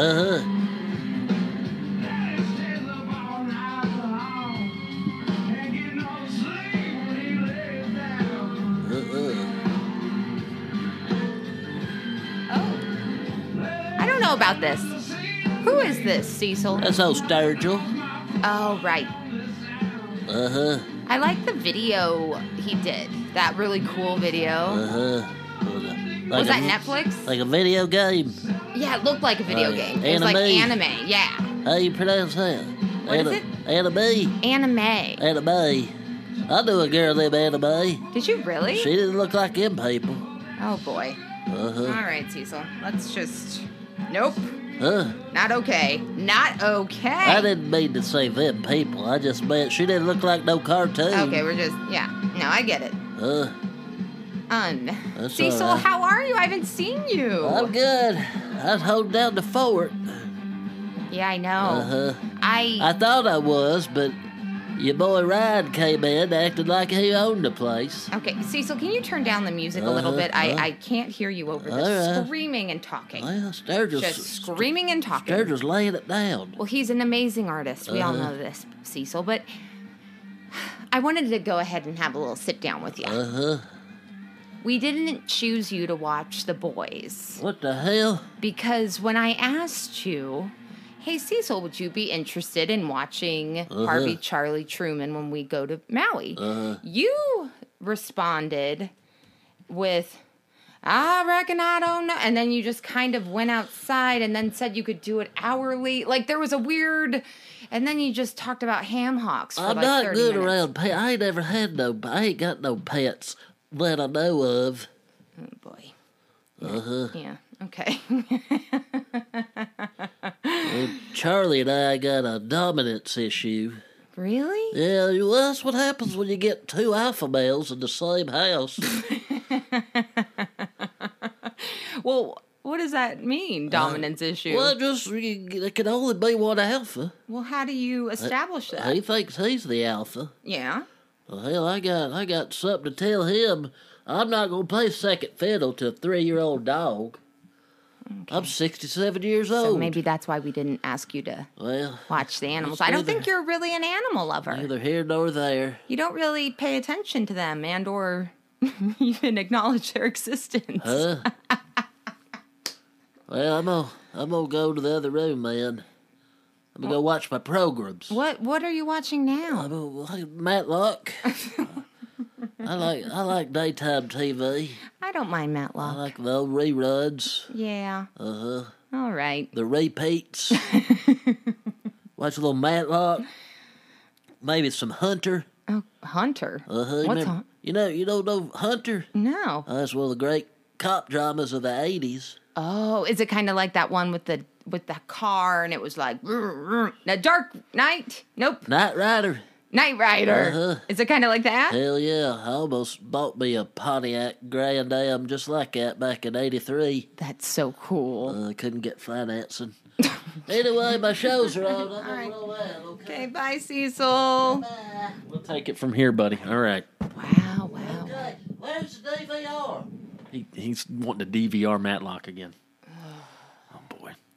Uh huh. I don't know about this. Who is this, Cecil? That's old Sturgill. Oh, right. Uh huh. I like the video he did. That really cool video. Uh huh. Was that Netflix? Like a video game. Yeah, it looked like a video Uh, game. It was like anime. anime. Yeah. How you pronounce that? What is it? Anime. Anime. Anime. I knew a girl named Anime. Did you really? She didn't look like them people. Oh, boy. Uh-huh. right, Cecil. Let's just. Nope. Huh. Not okay. Not okay. I didn't mean to say them people. I just meant she didn't look like no cartoon. Okay, we're just. Yeah. No, I get it. Uh, Um, That's Cecil, right. how are you? I haven't seen you. I'm good. I was holding down the fort. yeah, I know. Uh huh. I. I thought I was, but your boy Ryan came in acting like he owned the place. Okay, Cecil, can you turn down the music a little Uh-huh, bit? I, uh. I can't hear you over All right. screaming and talking. Well, Sturgill, Just screaming and talking. Sturgill laying it down. Well, he's an amazing artist. We all Uh-huh. know this, Cecil. But I wanted to go ahead and have a little sit down with you. Uh huh. We didn't choose you to watch The Boys What the hell? because when I asked you, hey, Cecil, would you be interested in watching Harvey Charlie Truman when we go to Maui? Uh-huh. You responded with, I reckon I don't know. And then you just kind of went outside and then said you could do it hourly. Like there was a weird. And then you just talked about ham hocks for I'm like not 30 good minutes. around pets. I ain't never had no. I ain't got no pets that I know of. Oh, boy. Uh huh. Yeah. Okay. Charlie and I got a dominance issue. really? Yeah, well, that's what happens when you get two alpha males in the same house. Well, what does that mean, dominance issue? well, just you, there can only be one alpha. Well, how do you establish that? He thinks he's the alpha. Yeah. Well, hell, I got I got something to tell him. I'm not gonna play second fiddle to a three year old dog. I'm 67 years old. So maybe that's why we didn't ask you to Well, watch the animals. I don't think you're really an animal lover. neither here nor there. You don't really pay attention to them and or even acknowledge their existence. Huh? well, I'm gonna I'm gonna go to the other room, man. I'm gonna go watch my programs. What what are you watching now? I'm like Matlock. I like I like daytime TV. I don't mind I Matlock. like the old reruns. Yeah. Uh huh. All right. The repeats. watch a little Matlock. Maybe some Hunter. Oh, Hunter. Uh huh. What's You know you don't know Hunter. No. Uh, that's one of the great cop dramas of the '80s. Oh, is it kind of like that one with the with the car and it was like the Dark Knight? Nope. Knight Rider. Knight Rider. Uh-huh. Is it kind of like that? Hell yeah, I almost bought me a Pontiac Grand Am just like that back in '83. That's so cool. Uh, couldn't get financing. anyway, my shows are on. I'm gonna roll out, okay? Okay, bye, Cecil. We'll take it from here, buddy. All right. Wow, wow. Okay, where's the DVR? He, he's wanting to DVR Matlock again.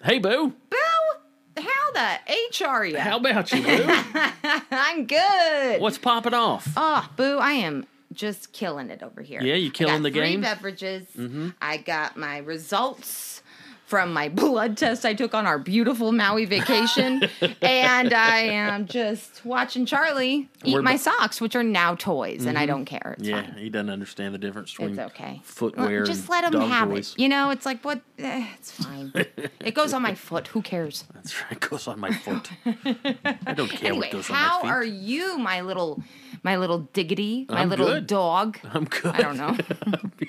Hey, Boo. Boo! How the H are you? How about you, Boo? I'm good. What's popping off? Oh, Boo, I am just killing it over here. Yeah, you killing the three game? beverages. Mm-hmm. I got my results from my blood test I took on our beautiful Maui vacation. and I am just watching Charlie eat We're my socks, which are now toys, and I don't care. It's yeah, fine. he doesn't understand the difference between It's okay. footwear Well, just let him have toys. it. You know, it's like what? Eh, it's fine. it goes on my foot. Who cares? That's right. It goes on my foot. I don't care Anyway, what goes how on my feet. are you, my little, my little diggity, my I'm little good. dog? I'm good. I don't know.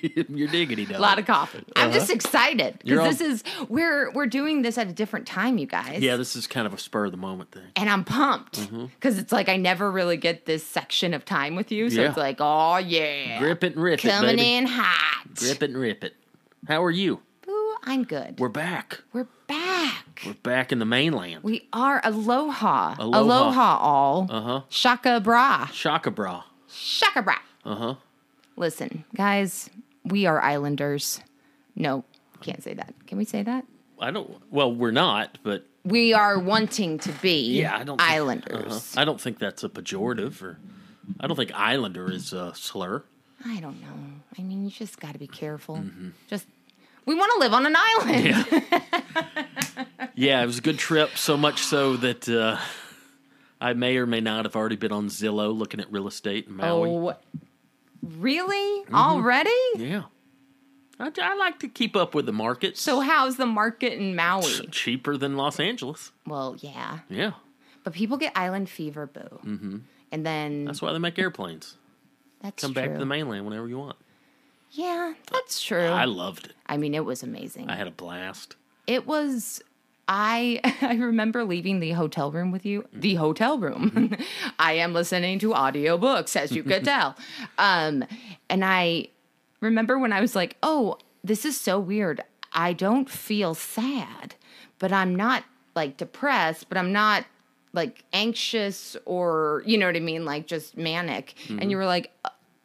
You're diggity dog. A lot of coffee. I'm just excited Uh-huh. Because all- this is we're we're doing this at a different time, you guys. Yeah, this is kind of a spur of the moment thing. and I'm pumped Mm-hmm. because it's like I never really get this section of time with you, so Yeah. it's like, oh yeah, Grip it and rip coming it, coming in hot. Grip it and rip it. How are you? I'm good. We're back. We're back. We're back in the mainland. We are aloha, Aloha. aloha, all. Uh huh. Shaka bra, Shaka bra. shaka bra. Uh huh. Listen, guys, we are islanders. No, can't say that. Can we say that? I don't. Well, we're not, but We are wanting to be yeah, I don't. think- islanders. uh-huh. I don't think that's a pejorative, or I don't think islander is a slur. I don't know. I mean, you just got to be careful. Mm-hmm. Just we want to live on an island. Yeah. yeah, it was a good trip. So much so that uh, I may or may not have already been on Zillow looking at real estate in Maui. Oh, really? Mm-hmm. Already? Yeah. I, I like to keep up with the markets. So how's the market in Maui? cheaper than Los Angeles. Well, yeah, Yeah. but people get island fever, boo. Mm-hmm. And then That's why they make airplanes. that's Come true. back to the mainland whenever you want. Yeah, that's true. I I, loved it. I mean, it was amazing. I had a blast. it was. I I remember leaving the hotel room with you. Mm-hmm. The hotel room. I am listening to audiobooks, as you could tell. Um, and I remember when I was like, "Oh, this is so weird. I don't feel sad, but I'm not like depressed, but I'm not like anxious or you know what I mean, like just manic." Mm-hmm. And you were like.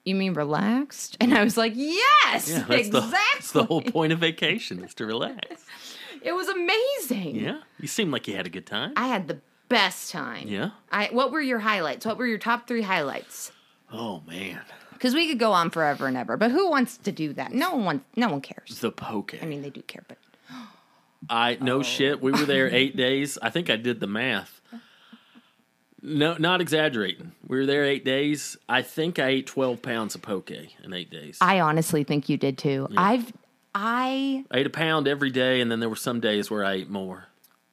"Uh, You mean relaxed? And I was like, yes, Yeah, that's, exactly. the, that's the whole point of vacation is to relax. It was amazing. Yeah. You seem like you had a good time. I had the best time. Yeah. I what were your highlights? What were your top three highlights? Oh, man. Because we could go on forever and ever, but who wants to do that? No one wants. No one cares. The poke. I mean, they do care, but I Oh. no shit. We were there eight days. I think I did the math. No, not exaggerating. We were there eight days. I think I ate twelve pounds of poke in eight days. I, honestly think you did too. I've I ate a pound every day, and then there were some days where I ate more.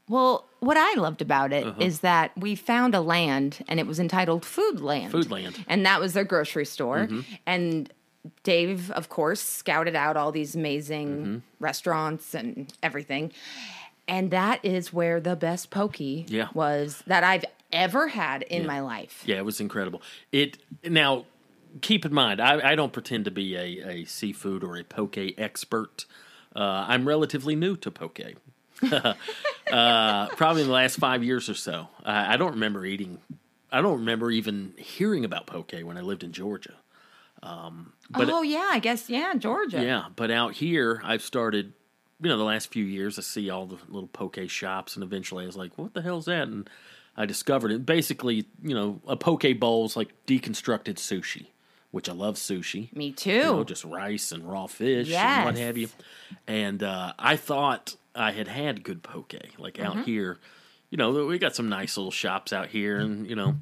well, what I loved about it is Uh-huh. that we found a land and it was entitled Food Land. Foodland. Mm-hmm. and that was their grocery store. And Dave, of course, scouted out all these amazing Mm-hmm. restaurants and everything. And that is where the best pokey Yeah. was that I've ever had in my life. Yeah, it was incredible. It now keep in mind, I, I don't pretend to be a, a seafood or a poke expert. Uh, I'm relatively new to poke. uh, probably in the last five years or so. I, I don't remember eating. I don't remember even hearing about poke when I lived in Georgia. But- oh yeah, I guess yeah, Georgia. Yeah, but out here, I've started. You know, the last few years, I see all the little poke shops, and eventually, I was like, "What the hell's that?" And I discovered it. Basically, you know, a poke bowl is like deconstructed sushi, which I love sushi. Me too. You know, just rice and raw fish and what have you. And uh, I thought I had had good poke, like out here. You know, we got some nice little shops out here, and you know,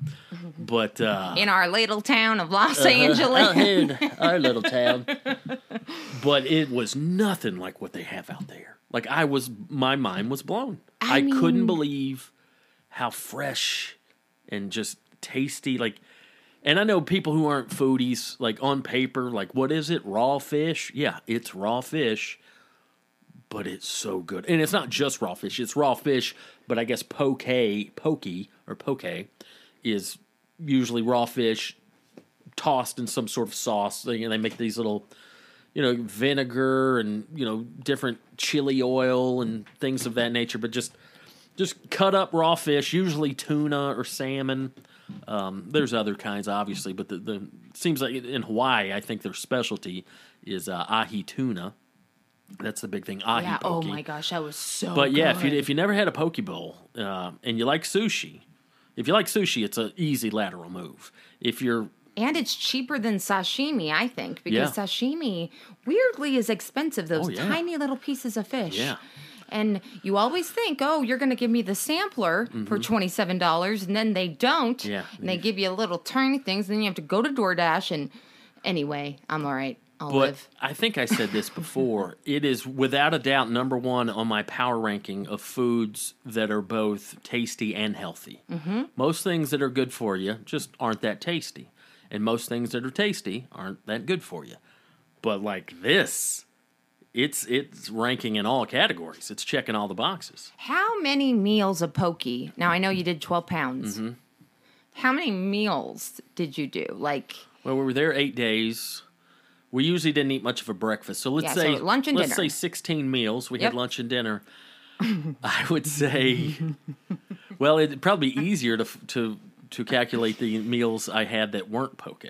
but uh, in our little town of Los out Angeles. here in our little town. But it was nothing like what they have out there. Like I was, my mind was blown. I, I couldn't believe how fresh and just tasty. Like, and I know people who aren't foodies, like on paper, like what is it? Raw fish? Yeah, it's raw fish. But it's so good, and it's not just raw fish. It's raw fish, but I guess poke, pokey or poke, is usually raw fish tossed in some sort of sauce. And they make these little, you know, vinegar and you know different chili oil and things of that nature. But just just cut up raw fish, usually tuna or salmon. Um, there's other kinds, obviously, but the, the it seems like in Hawaii, I think their specialty is uh, ahi tuna. That's the big thing. Ahi yeah. Oh my gosh, that was so. But yeah, if you if you never had a poke bowl uh, and you like sushi, if you like sushi, it's an easy lateral move. If you're And it's cheaper than sashimi, I think, because Yeah. sashimi weirdly is expensive. Those Oh, yeah. tiny little pieces of fish. Yeah. And you always think, oh, you're going to give me the sampler for $27, and then they don't. Mm-hmm. Yeah. And they give you a little tiny things, and then you have to go to DoorDash. And anyway, I'm all right. I'll But live. I think I said this before. it is without a doubt number one on my power ranking of foods that are both tasty and healthy. Mm-hmm. Most things that are good for you just aren't that tasty, and most things that are tasty aren't that good for you. But like this, it's it's ranking in all categories. It's checking all the boxes. How many meals of pokey? Now, I know you did 12 pounds. Mm-hmm. How many meals did you do? Like, Well, we were there eight days. We usually didn't eat much of a breakfast, so let's Yeah, so say lunch and let's dinner. say sixteen meals. We Yep. had lunch and dinner. I would say, well, it'd probably be easier to to to calculate the meals I had that weren't poke.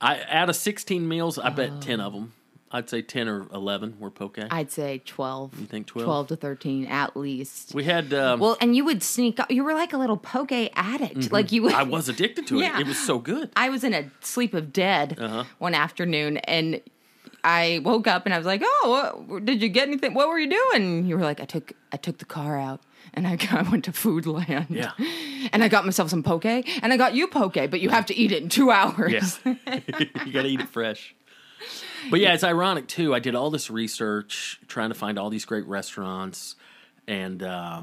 I out of sixteen meals, I bet ten of them. I'd say ten or eleven were poke. I'd say 12. You think 12? 12 to 13 at least. we had. Um, Well, and you would sneak up. You were like a little poke addict. Like you would. Mm-hmm. I was addicted to it. Yeah. It was so good. I was in a sleep of dead Uh-huh. one afternoon, and I woke up and I was like, "Oh, what, did you get anything? What were you doing?" You were like, "I took I took the car out." And I, I went to Foodland. Yeah. And I got myself some poke, and I got you poke, but you have to eat it in two hours. Yeah. you got to eat it fresh. But yeah, it's ironic too. I did all this research trying to find all these great restaurants, and uh,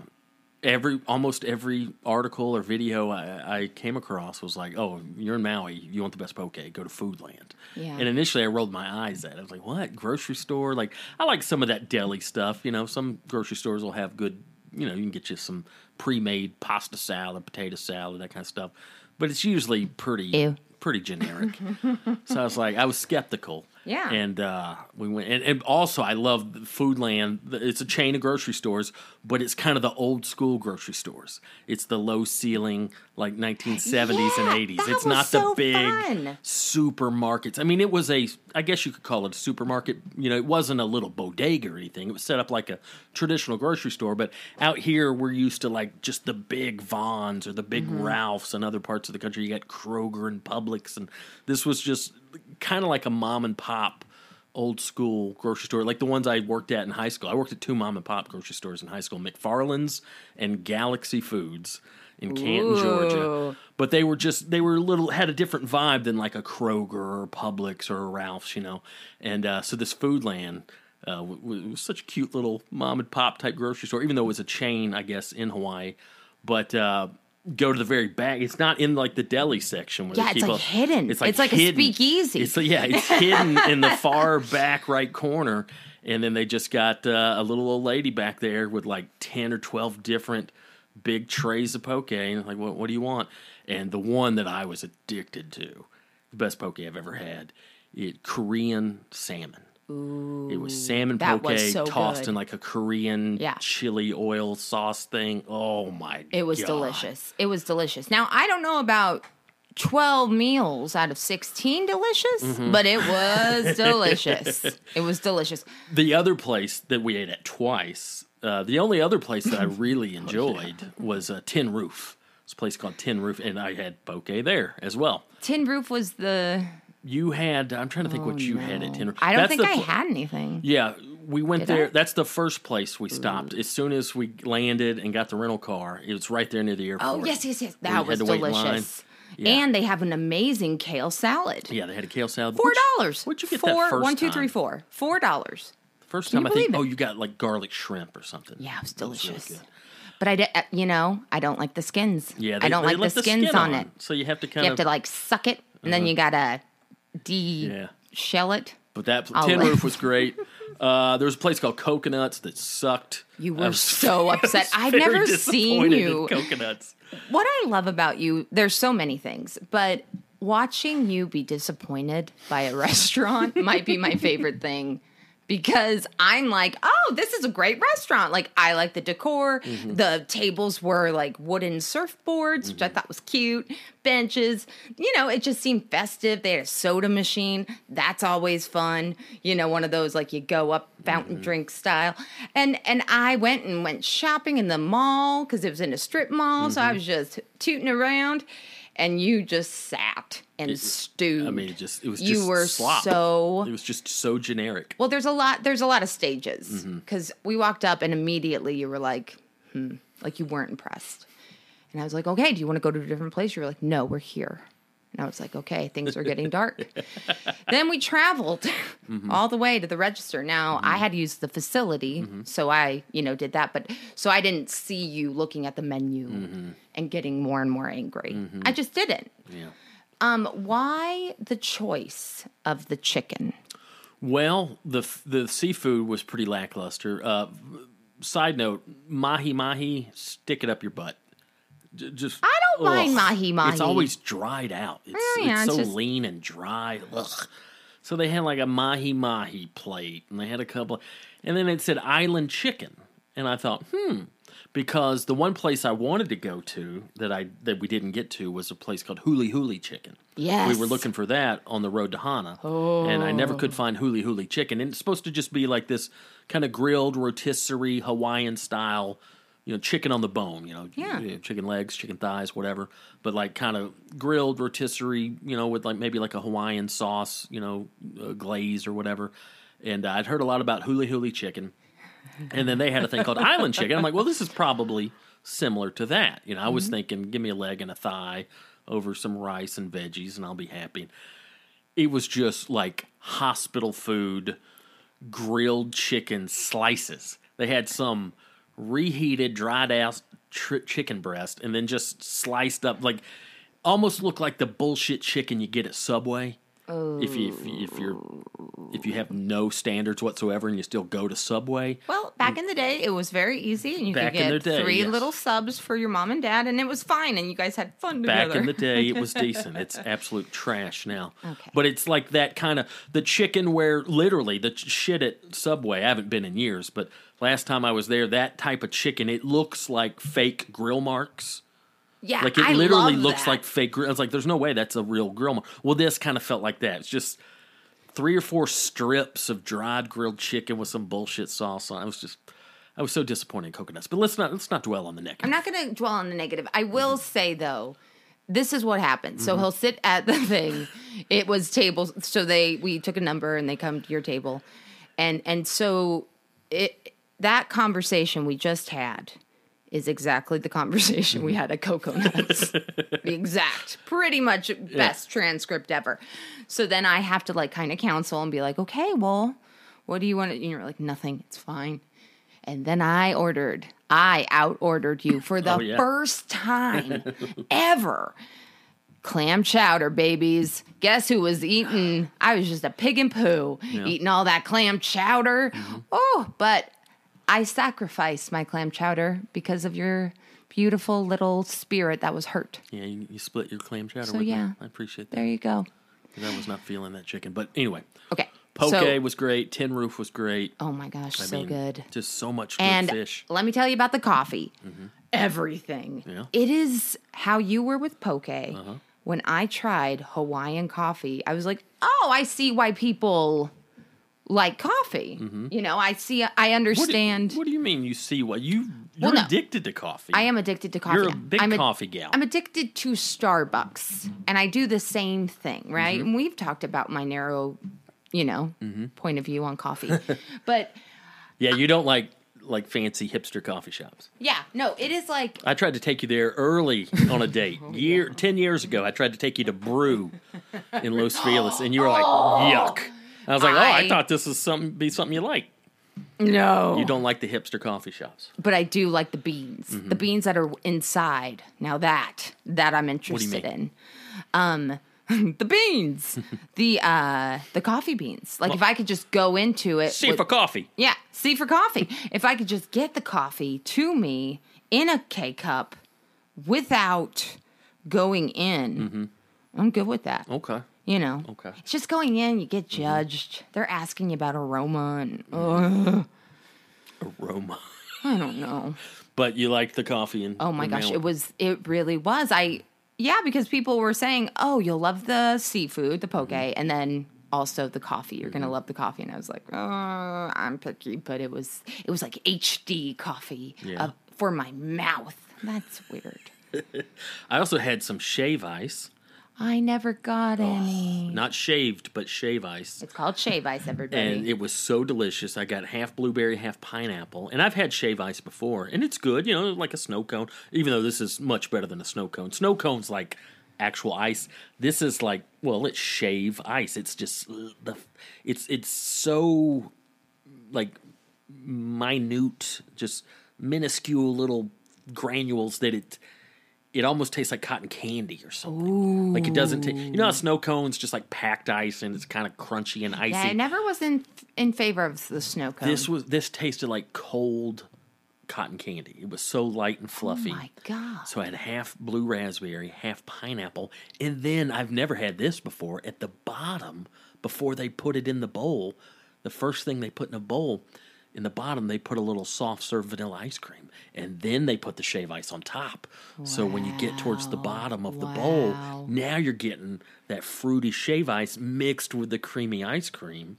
every almost every article or video I, I came across was like, "Oh, you're in Maui. You want the best poke? Go to Foodland." Yeah. And initially, I rolled my eyes at. it. I was like, "What grocery store? Like, I like some of that deli stuff. You know, some grocery stores will have good. You know, you can get you some pre-made pasta salad, potato salad, that kind of stuff. But it's usually pretty." Ew. pretty generic. so I was like, I was skeptical. Yeah. And uh, we went, and, and also I love Foodland. It's a chain of grocery stores, but it's kind of the old school grocery stores. It's the low ceiling, like 1970s Yeah, and 80s. that It's not so the big fun. supermarkets. I mean, it was a, I guess you could call it a supermarket. You know, it wasn't a little bodega or anything. It was set up like a traditional grocery store. But out here, we're used to like just the big Vons or the big Mm-hmm. Ralphs and other parts of the country. You got Kroger and Publix, and this was just kind of like a mom and pop. Old school grocery store, like the ones I worked at in high school. I worked at two mom and pop grocery stores in high school: McFarland's and Galaxy Foods in Canton, Georgia but they were just they were a little had a different vibe than like a Kroger or Publix or a Ralph's, you know. And uh, so this Foodland uh, w- w- was such a cute little mom and pop type grocery store, even though it was a chain, I guess, in Hawaii. But uh, go to the very back; it's not in like the deli section. Where Yeah, it's like up- hidden. It's like a hidden. speakeasy. It's yeah, it's hidden in the far back right corner. And then they just got uh, a little old lady back there with like ten or twelve different big trays of poke. And like, what, what do you want? And the one that I was addicted to, the best poke I've ever had, it Korean salmon. It was salmon poke so tossed good. in like a Korean Yeah. chili oil sauce thing. Oh my! It was God. delicious. It was delicious. Now, I don't know about 12 meals out of 16 delicious, Mm-hmm. but it was delicious. it was delicious. The other place that we ate at twice, uh, the only other place that I really enjoyed was uh, Tin Roof. It's a place called Tin Roof, and I had poke there as well. Tin Roof was the. You had, I'm trying to think what you had at. Oh, I don't That's think the I had anything. Yeah, we went Did there. I? That's the first place we stopped. As soon as we landed and got the rental car, it was right there near the airport. Oh, yes, yes, yes. That was to wait in line. delicious. Yeah. And they have an amazing kale salad. Yeah, they had a kale salad. Four dollars. What'd you get Four, that first one, two, three, four. Four dollars. First time I think. it? Oh, you got like garlic shrimp or something. Yeah, it was really delicious. good. But I, did, uh, you know, I don't like the skins. Yeah, I don't they like the skins skin on it. So you have to kind You have of Uh-huh. to like suck it, and then you gotta de Yeah. shell it. But that I'll tin let- roof was great. Uh, there was a place called Coconuts that sucked. You were was- so upset. I've never seen you. Coconuts. What I love about you, there's so many things, but watching you be disappointed by a restaurant might be my favorite thing because I'm like, oh, this is a great restaurant. Like, I like the decor. Mm-hmm. The tables were like wooden surfboards, which I Mm-hmm. thought was cute. Benches, you know, it just seemed festive. They had a soda machine. That's always fun. You know, one of those like you go up fountain Mm-hmm. drink style. And and I went and went shopping in the mall because it was in a strip mall. So Mm-hmm. I was just tooting around. And you just sat and stewed. I mean, it just it was you just were slop. so It was just so generic. well. There's a lot. There's a lot of stages Mm-hmm. because we walked up and immediately you were like, hmm, like you weren't impressed. And I was like, okay, do you want to go to a different place? You were like, no, we're here. And I was like, okay, things are getting dark. then we traveled Mm-hmm. all the way to the register. Now I had used the facility, Mm-hmm. so I, you know, did that. But so I didn't see you looking at the menu Mm-hmm. and getting more and more angry. I just didn't. Yeah. Um, why the choice of the chicken? Well, the the seafood was pretty lackluster. Uh, side note: mahi mahi, stick it up your butt. J- Just I don't mind mahi mahi. It's always dried out. It's, Oh, yeah, it's so just- lean and dry. Ugh. So they had like a mahi mahi plate, and they had a couple, and then it said island chicken, and I thought, hmm, because the one place I wanted to go to that I that we didn't get to was a place called Huli Huli Chicken. Yes. we were looking for that on the road to Hana, and I never could find Huli Huli Chicken. And it's supposed to just be like this kind of grilled rotisserie Hawaiian style, you know, chicken on the bone, you know, Yeah. you know, chicken legs, chicken thighs, whatever, but like kind of grilled rotisserie, you know, with like maybe like a Hawaiian sauce, you know, uh, glaze or whatever. And uh, I'd heard a lot about Huli Huli Chicken and then they had a thing called island chicken. I'm like, well, this is probably similar to that. You know, I was thinking, give me a leg and a thigh over some rice and veggies, and I'll be happy. It was just like hospital food, grilled chicken slices. They had some reheated, dried out tr- chicken breast, and then just sliced up like almost looked like the bullshit chicken you get at Subway. If you if, you- if you're if you have no standards whatsoever and you still go to Subway, Well, back in the day, it was very easy, and you Back could get day, three yes. little subs for your mom and dad, and it was fine, and you guys had fun together. back in the day it was decent it's absolute trash now Okay. but it's like that kind of the chicken where literally the shit at subway i haven't been in years but last time i was there that type of chicken it looks like fake grill marks yeah, like it I literally looks that. like fake grill. It's like there's no way that's a real grill mark. Well, this kind of felt like that. It's just three or four strips of dried grilled chicken with some bullshit sauce on. I was just, I was so disappointed in coconuts. But let's not let's not dwell on the negative. I'm not going to dwell on the negative. I will Mm-hmm. say though, this is what happened. So he'll sit at the thing. It was tables. So they we took a number and they come to your table, and and so it that conversation we just had is exactly the conversation Mm-hmm. we had at Cocoa Nuts. the exact, pretty much best transcript ever. So then I have to like kind of counsel and be like, okay, well, what do you want? to And you're like, nothing. It's fine. And then I ordered, I out ordered you for the Oh, yeah. first time ever. Clam chowder, babies. Guess who was eating? I was just a pig and poo, eating all that clam chowder. Mm-hmm. Oh, but I sacrificed my clam chowder because of your beautiful little spirit that was hurt. Yeah, you, you split your clam chowder So, yeah. me. I appreciate that. There you go. I was not feeling that chicken. But anyway, Okay. poke so, was great. Tin roof was great. oh my gosh, I so mean, good. Just so much good And fish. Mm-hmm. let me tell you about the coffee. Everything. Yeah. Uh-huh. It is how you were with poke. When I tried Hawaiian coffee, I was like, "Oh, I see why people like coffee." You know, I see I Mm-hmm. What do, understand. what do you mean you see what you you're Well, no. addicted to coffee? I am addicted to coffee. You're a big I'm a- coffee gal. I'm addicted to Starbucks, and I do the same thing, right? Mm-hmm. And we've talked about my narrow, you know, point of view on coffee, but yeah, you don't like like fancy hipster coffee shops. yeah, no, it is like I tried to take you there early on a date. Year ten years ago, I tried to take you to Brew in Los Feliz, and you were like, "Yuck!" I was like, "Oh, I I- thought this was something be something you like." no, You don't like the hipster coffee shops. but I do like the beans, Mm-hmm. the beans that are inside. Now that that I'm interested in, um, the beans, the uh, the coffee beans. Like if I could just go into it, See with- for coffee. Yeah, see for coffee. if I could just get the coffee to me in a K cup without going in, I'm good with that. Okay. You know, Mm-hmm. Okay. It's just going in, you get judged. They're asking you about aroma, and ugh, Aroma. I don't know. But you liked the coffee and Oh my gosh, it was. It really was. I yeah, because people were saying, "Oh, you'll love the seafood, the poke, Mm-hmm. and then." Also the coffee, you're gonna love the coffee, and I was like, oh, I'm picky, but it was it was like HD coffee Yeah. uh, for my mouth. That's weird. I also had some shave ice. I never got any. Not shaved, but shave ice. It's called shave ice, everybody. And it was so delicious. I got half blueberry, half pineapple. And I've had shave ice before, and it's good, you know, like a snow cone, even though this is much better than a snow cone. Snow cone's like actual ice. This is like, well, it's shave ice. It's just uh, the it's it's so like minute, just minuscule little granules that it it almost tastes like cotton candy or something. Like it doesn't taste. You know how snow cones just like packed ice and it's kind of crunchy and icy. yeah, I never was in in favor of the snow cone. This was this tasted like cold cotton candy. It was so light and oh fluffy. my god. So I had half blue raspberry, half pineapple, and then I've never had this before. At the bottom, before they put it in the bowl, the first thing they put in a bowl, in the bottom they put a little soft serve vanilla ice cream, and then they put the shave ice on top. So when you get towards the bottom of the bowl, now you're getting that fruity shave ice mixed with the creamy ice cream.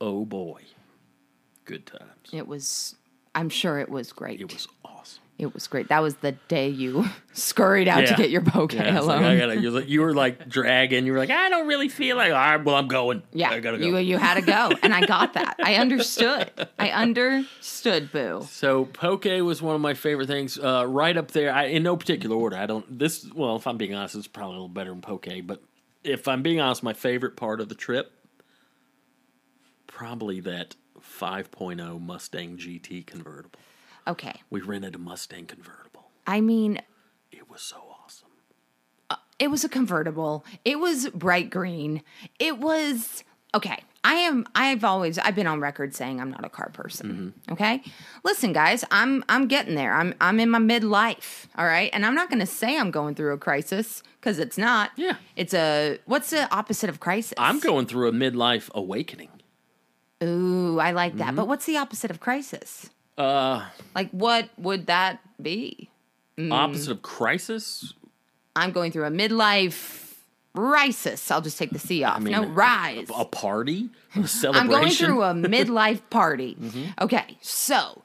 Oh boy, good times. It was I'm sure it was great. It was awesome. It was great. That was the day you scurried out to get your poke Yeah, alone. like, I gotta, you, were like, you were like dragging. You were like, I don't really feel like. All right, well, I'm going. yeah, I gotta go. you you had to go, and I got that. I understood. I understood. Boo. so poke was one of my favorite things. Uh, right up there, I, in no particular order. I don't. This, well, if I'm being honest, it's probably a little better than poke. But if I'm being honest, my favorite part of the trip, probably that 5.0 Mustang GT convertible. Okay. We rented a Mustang convertible. I mean, It was so awesome. Uh, it was a convertible. It was bright green. It was okay. I am I've always I've been on record saying I'm not a car person. Mm-hmm. Okay? Listen guys, I'm I'm getting there. I'm I'm in my midlife, all right? And I'm not going to say I'm going through a crisis cuz it's not. Yeah. It's a what's the opposite of crisis? I'm going through a midlife awakening. Ooh, I like that. Mm-hmm. But what's the opposite of crisis? Uh, Like what would that be? opposite of crisis. I'm going through a midlife crisis. I'll just take the C off. mean, no, rise. a party, a I'm celebration. going through a midlife party. Okay, so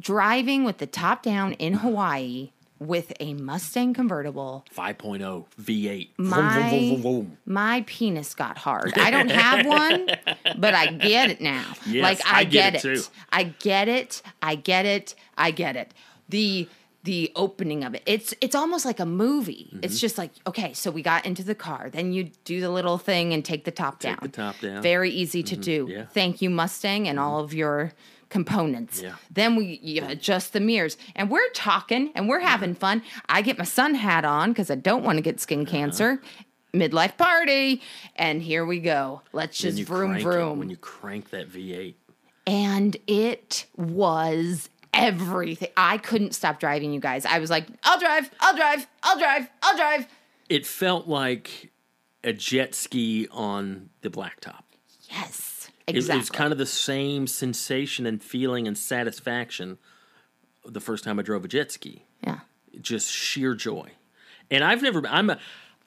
driving with the top down in Hawaii with a Mustang convertible, 5.0 V8. Vroom, vroom, vroom, my vroom, my penis got hard. I don't have one, but I get it now. Yes, like I, I get get, it. I get it. I get it. I get it. The the opening of it. It's it's almost like a movie. Mm-hmm. It's just like, okay, so we got into the car. Then you do the little thing and take the top down. the top down. Mm-hmm. Very easy to do. yeah. Thank you, Mustang, and all of your components. Yeah. Then we you adjust the mirrors, and we're talking and we're having fun. I get my sun hat on because I don't want to get skin Uh-huh. cancer. Midlife party, and here we go. Let's just you vroom it vroom. when you crank that V8. and it was everything. I couldn't stop driving, you guys. I was like, I'll drive, I'll drive, I'll drive, I'll drive. It felt like a jet ski on the blacktop. Yes, exactly. It was kind of the same sensation and feeling and satisfaction the first time I drove a jet ski. yeah. just sheer joy. And I've never I'm a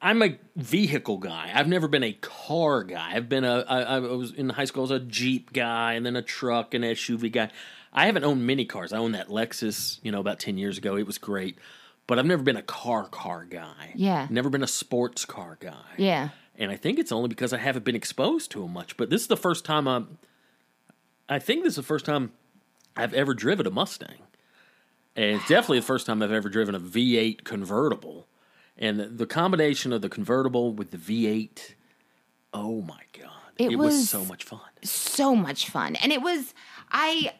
I'm a vehicle guy. I've never been a car guy. I've been a I, I was in high school I was a Jeep guy and then a truck and SUV guy. I haven't owned many cars. I owned that Lexus, you know, about 10 years ago. It was great. But I've never been a car car guy. Yeah. Never been a sports car guy. Yeah. And I think it's only because I haven't been exposed to them much. But this is the first time I'm. I think this is the first time I've ever driven a Mustang. And it's definitely the first time I've ever driven a V8 convertible. And the, the combination of the convertible with the V8, oh my God. It It, was, was- so much fun. so much fun. And it was I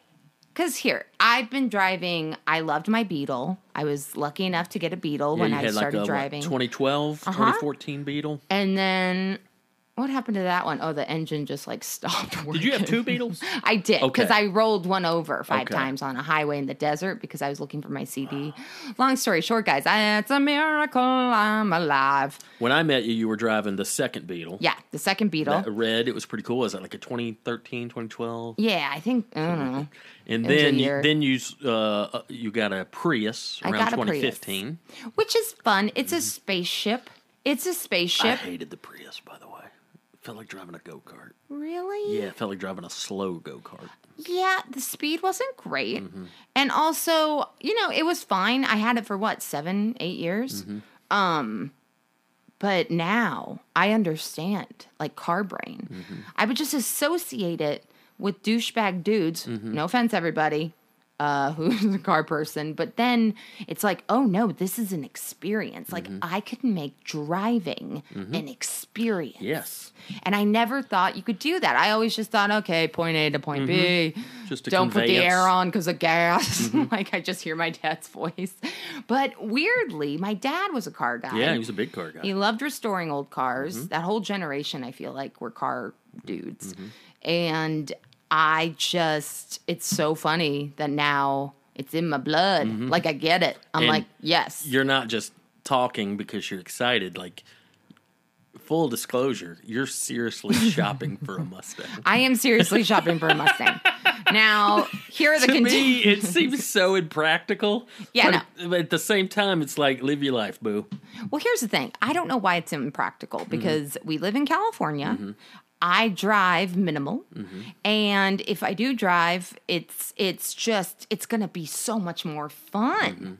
cuz here, I've been driving. I loved my Beetle. I was lucky enough to get a Beetle Yeah, when I started like a what, driving. 2012, Uh-huh. 2014 Beetle. and then what happened to that one? Oh, the engine just like stopped working. Did you have two Beetles? I did because Okay. I rolled one over five Okay. times on a highway in the desert because I was looking for my CD. Long story short, guys, it's a miracle I'm alive. when I met you, you were driving the second Beetle. Yeah, the second Beetle. That red, it was pretty cool. Was that like a 2013, 2012? yeah, I think I don't know. And It then you, then you uh, you got a Prius around got Prius. 2015. Which is fun. It's a spaceship. It's a spaceship. I hated the Prius, by the way. Felt like driving a go kart. Really? Yeah, it felt like driving a slow go kart. Yeah, the speed wasn't great. Mm-hmm. And also, you know, it was fine. I had it for what, seven, eight years? Mm-hmm. Um, but now I understand, like car brain. Mm-hmm. I would just associate it with douchebag dudes. Mm-hmm. No offense, everybody uh, who's a car person. But then it's like, oh no, this is an experience. Like Mm-hmm. I could make driving an experience. Yes. And I never thought you could do that. I always just thought, okay, point A to point B. Just Don't put the air on because of gas. like I just hear my dad's voice. But weirdly, my dad was a car guy. Yeah, he was a big car guy. He loved restoring old cars. Mm-hmm. That whole generation, I feel like, were car dudes. And I just, it's so funny that now it's in my blood. Like I get it. I'm Mm-hmm. And like, yes. you're not just talking because you're excited. Like, full disclosure, you're seriously shopping for a Mustang. I am seriously shopping for a Mustang. Now, here are the to me, conditions. it seems so impractical. Yeah, but, but at the same time, it's like live your life, boo. Well, here's the thing. I don't know why it's impractical Mm-hmm. because we live in California. I drive minimal, Mm-hmm. and if I do drive, it's it's just it's going to be so much more fun. Mm-hmm.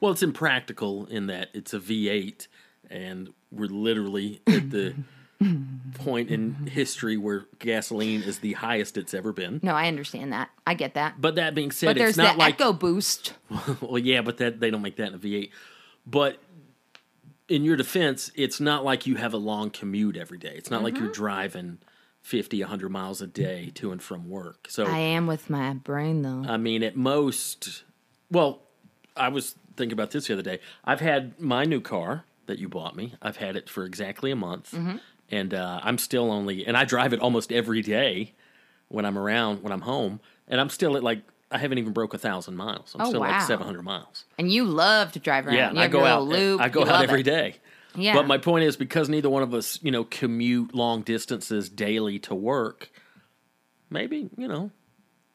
Well, it's impractical in that it's a V8, and we're literally at the point in history where gasoline is the highest it's ever been. No, I understand that. I get that. But that being But said, there's it's not the like Echo Boost. well, yeah, but that they don't make that in a V8. But in your defense, it's not like you have a long commute every day. It's not like Mm-hmm. you're driving 50, 100 miles a day to and from work. So I am with my brain though. I mean, at most, well, I was thinking about this the other day. I've had my new car that you bought me. I've had it for exactly a month, Mm-hmm. and uh, I'm still only, and I drive it almost every day when I'm around, when I'm home, and I'm still at like I haven't even broke a thousand miles. I'm Oh, still wow. like 700 miles. and you love to drive around. Yeah, I go out. loop. I go You out every it. day. Yeah. But my point is because neither one of us, you know, commute long distances daily to work. Maybe you know,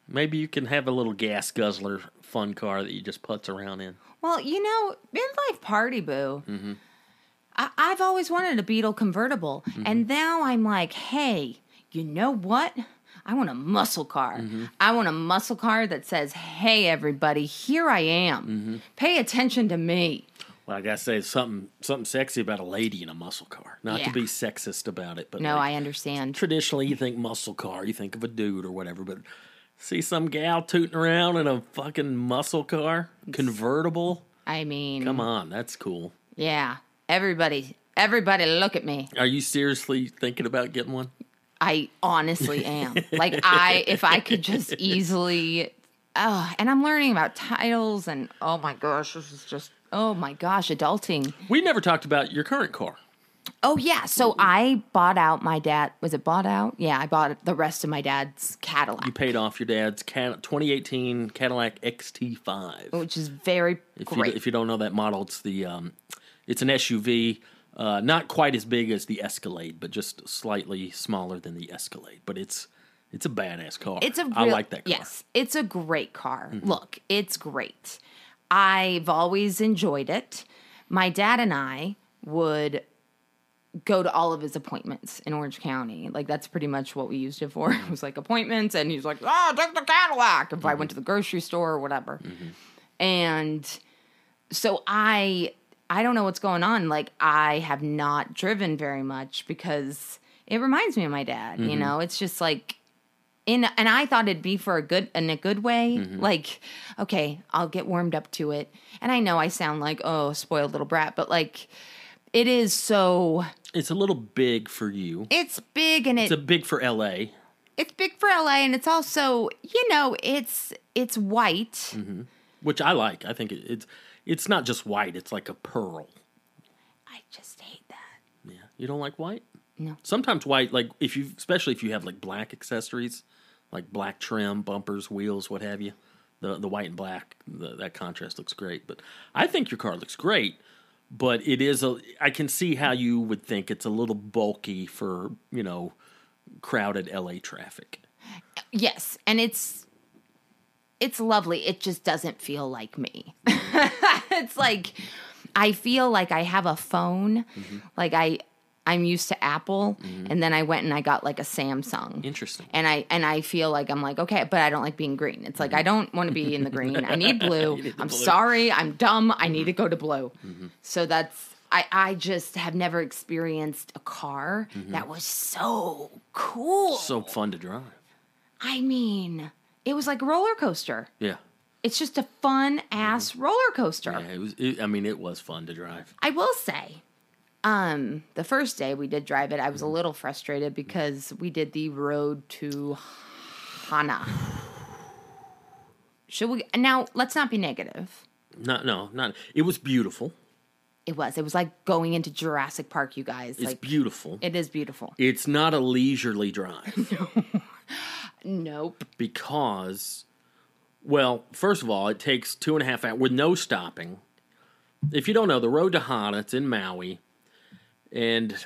maybe you can have a little gas guzzler fun car that you just putz around in. Well, you know, midlife party boo. Mm-hmm. I- I've always wanted a Beetle convertible, Mm-hmm. and now I'm like, hey, you know what? I want a muscle car. Mm-hmm. I want a muscle car that says, "Hey, everybody, here I am. Mm-hmm. Pay attention to me." Well, I gotta say something something sexy about a lady in a muscle car. Not Yeah. to be sexist about it, but No, like, I understand. traditionally you think muscle car, you think of a dude or whatever, but see some gal tooting around in a fucking muscle car, convertible. I mean, Come on, that's cool. yeah, everybody, everybody, look at me. Are you seriously thinking about getting one? I honestly am. like I if I could just easily oh, and I'm learning about titles and oh my gosh, this is just oh my gosh, adulting. We never talked about your current car. Oh yeah, so I bought out my dad. Was it bought out? Yeah, I bought the rest of my dad's Cadillac, You paid off your dad's Cad- 2018 Cadillac XT5. which is very If you, great. if you don't know that model, it's the um, it's an SUV, uh, not quite as big as the Escalade, but just slightly smaller than the Escalade. But it's it's a badass car. It's a real, I like that car. Mm-hmm. Yes, it's a great car. Look, it's great. I've always enjoyed it. My dad and I would go to all of his appointments in Orange County. Like that's pretty much what we used it for. It was like appointments, and he's like, "Oh, take the Cadillac." If I went to the grocery store or whatever, and so I I don't know what's going on. Like I have not driven very much because it reminds me of my dad. You mm-hmm. know, it's just like in and I thought it'd be for a good in a good way. Mm-hmm. Like, okay, I'll get warmed up to it. And I know I sound like oh spoiled little brat, but like it is so It's a little big for you. it's big and it It's a big for LA. it's big for LA and it's also you know it's it's white. Mm-hmm. which I like. I think it, it's it's not just white; it's like a pearl. I just hate that. Yeah, you don't like white? No. Sometimes white, like if you, especially if you have like black accessories, like black trim, bumpers, wheels, what have you. The the white and black, the, that contrast looks great. But I think your car looks great. But it is a. I can see how you would think it's a little bulky for you know crowded LA traffic. Yes, and it's it's lovely. It just doesn't feel like me. it's like I feel like I have a phone. Like I I'm used to Apple, Mm-hmm. and then I went and I got like a Samsung. Interesting. And I and I feel like I'm like okay, but I don't like being green. It's like I don't want to be in the green. I need blue. need I'm blue. sorry, I'm dumb. I need to go to blue. Mm-hmm. So that's I I just have never experienced a car Mm-hmm. that was so cool. So fun to drive. I mean, it was like a roller coaster. Yeah. It's just a fun ass roller coaster. Mm-hmm. Yeah, it was. It, I mean, it was fun to drive. I will say, um, the first day we did drive it, I was a little frustrated because we did the road to Hana. Should we now? Let's not be negative. No, no, not. It was beautiful. It was. It was like going into Jurassic Park, you guys. It's like beautiful. it is beautiful. it's not a leisurely drive no. Nope. because, well, first of all, it takes two and a half hours with no stopping. If you don't know, the road to Hana, it's in Maui, and It's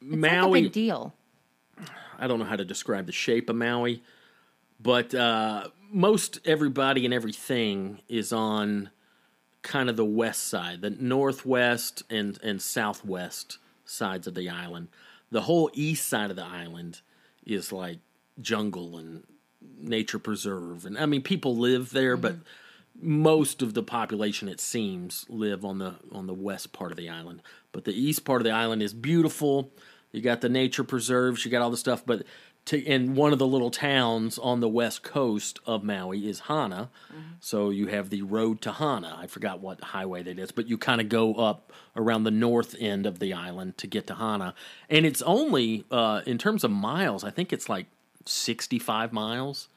Maui. big deal. I don't know how to describe the shape of Maui, but uh, most everybody and everything is on kind of the west side, the northwest and, and southwest sides of the island. The whole east side of the island is like jungle and nature preserve. And I mean, people live there, but most of the population, it seems, live on the on the west part of the island. But the east part of the island is beautiful. You got the nature preserves, you got all the stuff. But to, and one of the little towns on the west coast of Maui is Hana. So you have the road to Hana. I forgot what highway that is, but you kind of go up around the north end of the island to get to Hana. And it's only uh, in terms of miles, I think it's like sixty-five miles.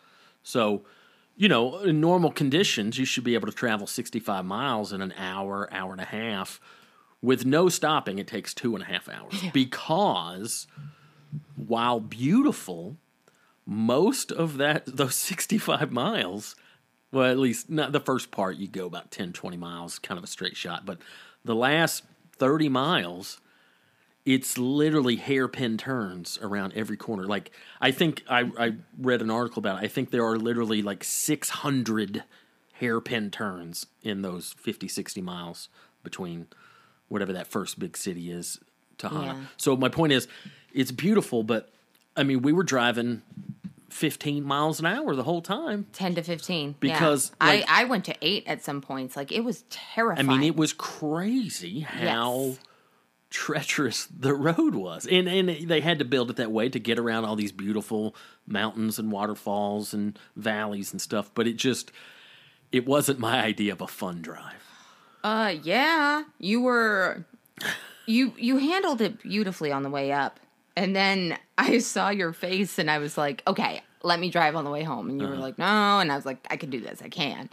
So, you know, in normal conditions, you should be able to travel 65 miles in an hour, hour and a half. With no stopping, it takes two and a half hours because while beautiful, most of that, those 65 miles, well, at least not the first part, you go about 10, 20 miles, kind of a straight shot. But the last 30 miles, it's literally hairpin turns around every corner. Like I think I, I read an article about it. I think there are literally like 600 hairpin turns in those 50, 60 miles between whatever that first big city is to Hana. Yeah. So my point is, it's beautiful, but I mean, we were driving 15 miles an hour the whole time. 10 to 15. Because, yeah. like- I, I went to 8 at some points. Like, it was terrifying I mean, it was crazy how Yes. Treacherous the road was, and and they had to build it that way to get around all these beautiful mountains and waterfalls and valleys and stuff. But it just, it wasn't my idea of a fun drive. Uh, yeah, you were, you you handled it beautifully on the way up, and then I saw your face, and I was like, okay, let me drive on the way home, and you Uh-huh. were like, no, and I was like, I can do this, I can.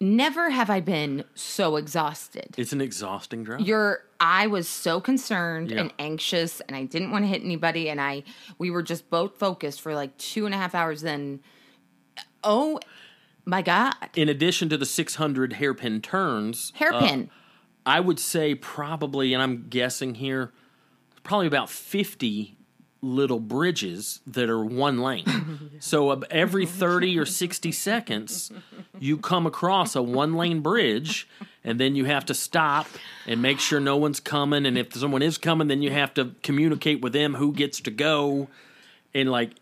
Never have I been so exhausted. It's an exhausting drive. You're, I was so concerned Yeah. and anxious, and I didn't want to hit anybody, and I, we were just both focused for like two and a half hours. Then, oh my god, In addition to the 600 hairpin turns, uh, hairpin. I would say probably, and I'm guessing here, probably about 50 little bridges that are one lane. so uh, every 30 or 60 seconds, you come across a one lane bridge, and then you have to stop and make sure no one's coming. And if someone is coming, then you have to communicate with them who gets to go. And like,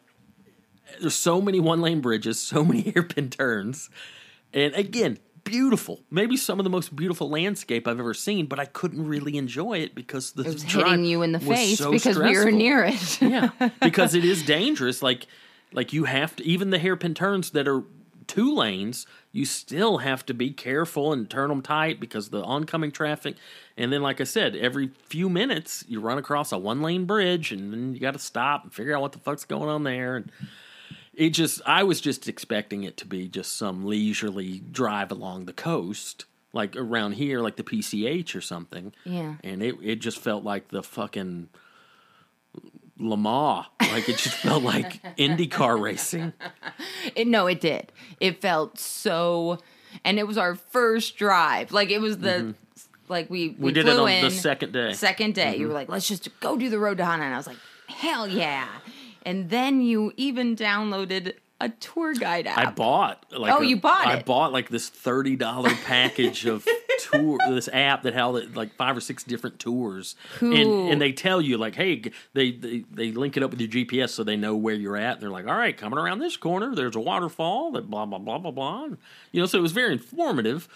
there's so many one lane bridges, so many hairpin turns. And again, beautiful. Maybe some of the most beautiful landscape I've ever seen, but I couldn't really enjoy it because the it was hitting you in the face so because we were near it. yeah, because it is dangerous. Like, like you have to even the hairpin turns that are two lanes, you still have to be careful and turn them tight because the oncoming traffic. And then, like I said, every few minutes you run across a one lane bridge, and then you got to stop and figure out what the fuck's going on there. And it just, I was just expecting it to be just some leisurely drive along the coast, like around here, like the PCH or something. Yeah. And it, it just felt like the fucking Le Mans. Like it just felt like IndyCar racing. It, no, it did. It felt so, and it was our first drive. Like it was the, like we we, Mm-hmm. We did flew it on in the second day. Mm-hmm. Second day, you were like, let's just go do the road to Hana, and I was like, hell yeah. And then you even downloaded a tour guide app. I bought like Oh, a- you bought I it. bought like this thirty dollar package of tour, this app that had like five or six different tours, and and they tell you like, hey, they, they they link it up with your GPS so they know where you're at. And they're like, all right, coming around this corner, there's a waterfall that blah blah blah blah blah. You know, so it was very informative.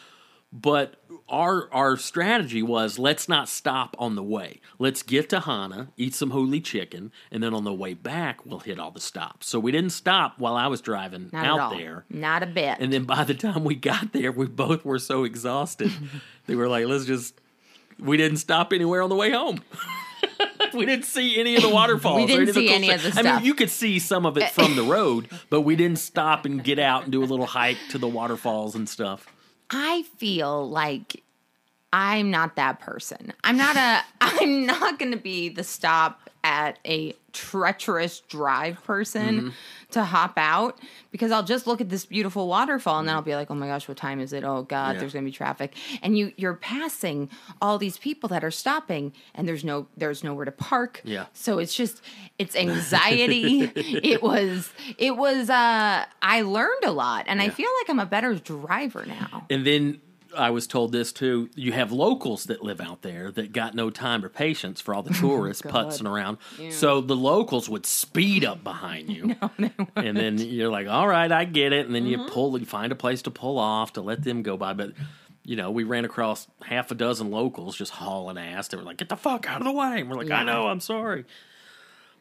But our our strategy was let's not stop on the way. Let's get to Hana, eat some huli chicken, and then on the way back we'll hit all the stops. So we didn't stop while I was driving Not out there. Not a bit. And then by the time we got there, we both were so exhausted. they were like, let's just we didn't stop anywhere on the way home. we didn't see any of the waterfalls. We didn't any see cool any of stuff. the I mean, you could see some of it from the road, but we didn't stop and get out and do a little hike to the waterfalls and stuff. I feel like I'm not that person. I'm not a I'm not going to be the stop at a treacherous drive person Mm-hmm. to hop out because I'll just look at this beautiful waterfall and then I'll be like, "Oh my gosh, what time is it? Oh god, Yeah. there's going to be traffic." And you you're passing all these people that are stopping and there's no there's nowhere to park. Yeah. So it's just it's anxiety. it was it was uh I learned a lot and I feel like I'm a better driver now. And then I was told this too. You have locals that live out there that got no time or patience for all the tourists putzing around. So the locals would speed up behind you. and then you're like, all right, I get it. And then you pull, you find a place to pull off to let them go by. But, you know, we ran across half a dozen locals just hauling ass. They were like, get the fuck out of the way. And we're like, I know, I'm sorry.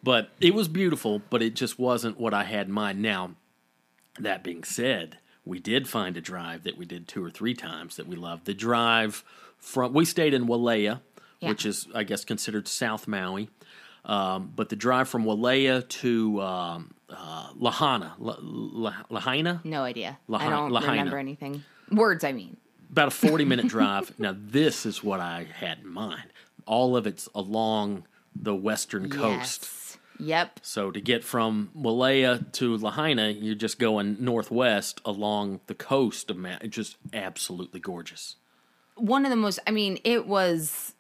But it was beautiful, but it just wasn't what I had in mind. Now, that being said, we did find a drive that we did two or three times that we loved. The drive from we stayed in Wailea, Yeah. which is I guess considered South Maui. Um, but the drive from Wailea to um, uh, Lahana, La, La, Lahaina, No idea. Lahaina- I don't Lahaina. remember anything. Words, I mean. about a 40 minute drive. Now, this is what I had in mind. All of it's along the western coast. Yes. Yep. So to get from Wailea to Lahaina, you're just going northwest along the coast of Ma- It's just absolutely gorgeous. One of the most, I mean, it was,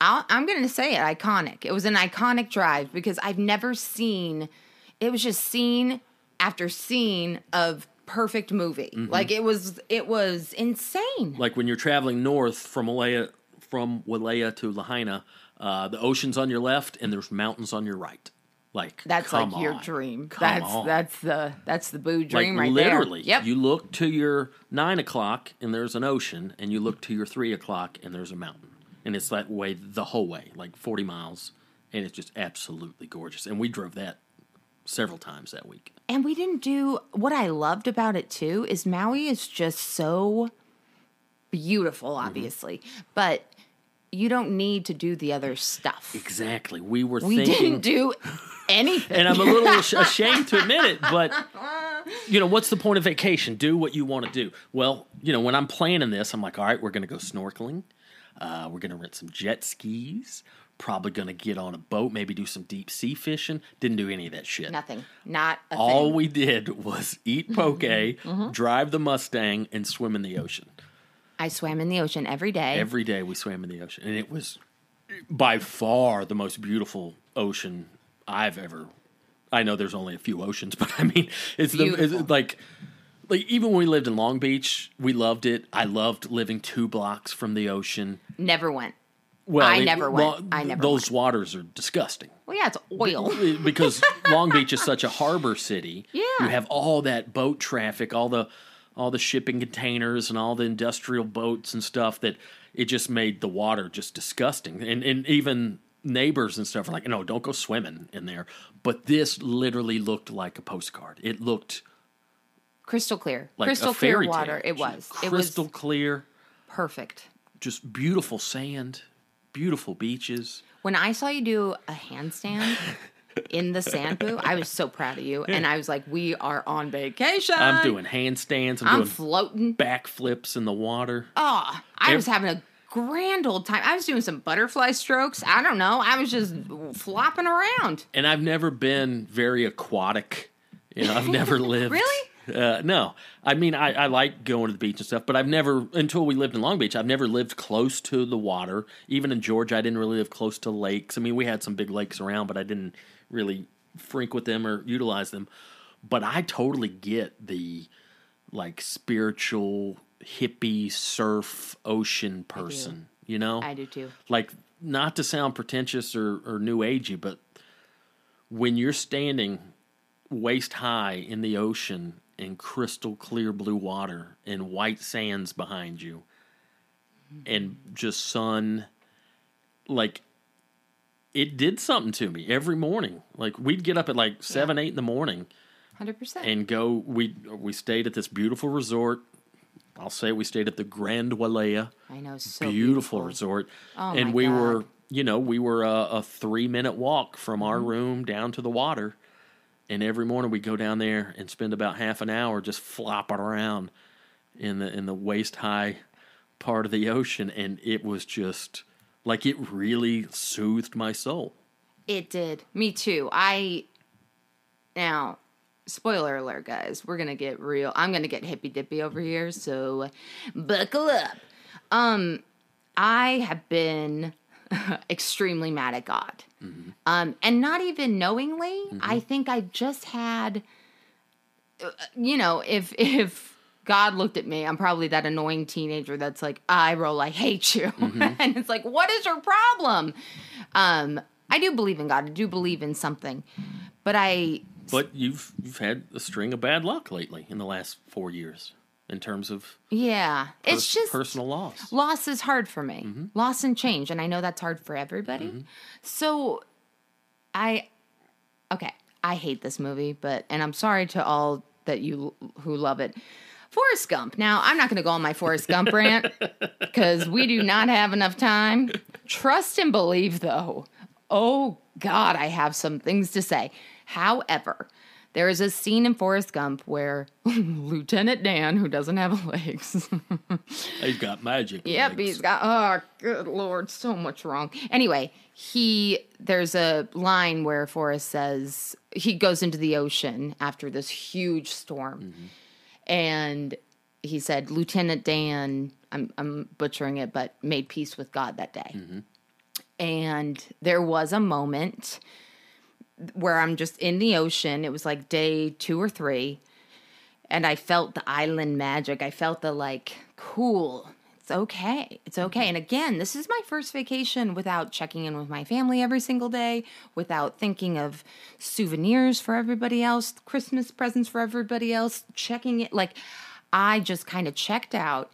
I'll, I'm going to say it, iconic. It was an iconic drive because I've never seen, it was just scene after scene of perfect movie. Mm-hmm. Like it was, it was insane. Like when you're traveling north from Wailea, from Wailea to Lahaina, uh, the ocean's on your left and there's mountains on your right. Like That's like your dream. Come that's on. that's the that's the boo like dream right literally. there. Yep. You look to your nine o'clock and there's an ocean, and you look to your three o'clock and there's a mountain, and it's that way the whole way, like forty miles, and it's just absolutely gorgeous. And we drove that several times that week. And we didn't do what I loved about it too is Maui is just so beautiful, Mm-hmm. obviously, but you don't need to do the other stuff. Exactly. We were thinking We thinking, didn't do anything. and I'm a little ashamed to admit it, but you know, what's the point of vacation? Do what you want to do. Well, you know, when I'm planning this, I'm like, all right, we're going to go snorkeling. Uh, we're going to rent some jet skis. Probably going to get on a boat, maybe do some deep sea fishing. Didn't do any of that shit. Nothing. Not a All thing. Mm-hmm. we did was eat poke, drive the Mustang, and swim in the ocean. I swam in the ocean every day. Every day we swam in the ocean, and it was by far the most beautiful ocean I've ever. I know there's only a few oceans, but I mean, it's the it's like like even when we lived in Long Beach, we loved it. I loved living two blocks from the ocean. Never went. Well, I it- never went. Lo- I never Those waters are disgusting Well, yeah, it's oil. because Long Beach is such a harbor city. Yeah. you have all that boat traffic, all the all the shipping containers and all the industrial boats and stuff that it just made the water just disgusting. And and even neighbors and stuff are like, no, don't go swimming in there. But this literally looked like a postcard. It looked Crystal clear. like Crystal a fairy clear water. tale. It was. crystal It was clear, perfect. just beautiful sand, beautiful beaches. When I saw you do a handstand in the sand poo, I was so proud of you. And I was like, we are on vacation. I'm doing handstands. I'm, I'm doing floating. backflips in the water. Oh, I Ev- was having a grand old time. I was doing some butterfly strokes. I don't know. I was just flopping around. and I've never been very aquatic. You know, I've never lived. Really? Uh, no, I mean, I, I like going to the beach and stuff, but I've never, until we lived in Long Beach, I've never lived close to the water. Even in Georgia, I didn't really live close to lakes. I mean, we had some big lakes around, but I didn't really freak with them or utilize them. But I totally get the like spiritual hippie surf ocean person. You know, I do too. like not to sound pretentious or, or new agey, but when you're standing waist high in the ocean in crystal clear blue water and white sands behind you and just sun like it did something to me every morning like we'd get up at like seven eight in the morning Hundred percent. and go we we stayed at this beautiful resort i'll say we stayed at the grand wailea I know, so beautiful, beautiful. resort. Oh and we God. were, you know, we were a, a three minute walk from our Mm-hmm. room down to the water. And every morning we go down there and spend about half an hour just flopping around in the in the waist high part of the ocean, and it was just like it really soothed my soul. It did. Me too. I now spoiler alert guys, we're gonna get real I'm gonna get hippy dippy over here, so buckle up. Um I have been extremely mad at God. Um and not even knowingly. I think I just had uh, you know, if if God looked at me, I'm probably that annoying teenager that's like, I roll, I hate you. and it's like, what is your problem? Um, I do believe in God. I do believe in something. But I But you've you've had a string of bad luck lately in the last four years in terms of yeah. it's just personal loss. loss is hard for me. Mm-hmm. Loss and change, and I know that's hard for everybody. So I okay, I hate this movie, but and I'm sorry to all that you who love it. Forrest Gump. Now, I'm not going to go on my Forrest Gump rant cuz we do not have enough time. Trust and believe though. Oh god, I have some things to say. However, there is a scene in Forrest Gump where Lieutenant Dan, who doesn't have legs, he's got magic. Yep, legs. he's got oh good lord, so much wrong. Anyway, he there's a line where Forrest says he goes into the ocean after this huge storm. Mm-hmm. And he said, Lieutenant Dan, I'm I'm butchering it, but made peace with God that day. Mm-hmm. And there was a moment where I'm just in the ocean. It was like day two or three and I felt the island magic. I felt the like, cool, it's okay. It's okay. And again, this is my first vacation without checking in with my family every single day, without thinking of souvenirs for everybody else, Christmas presents for everybody else, checking it. Like, I just kind of checked out.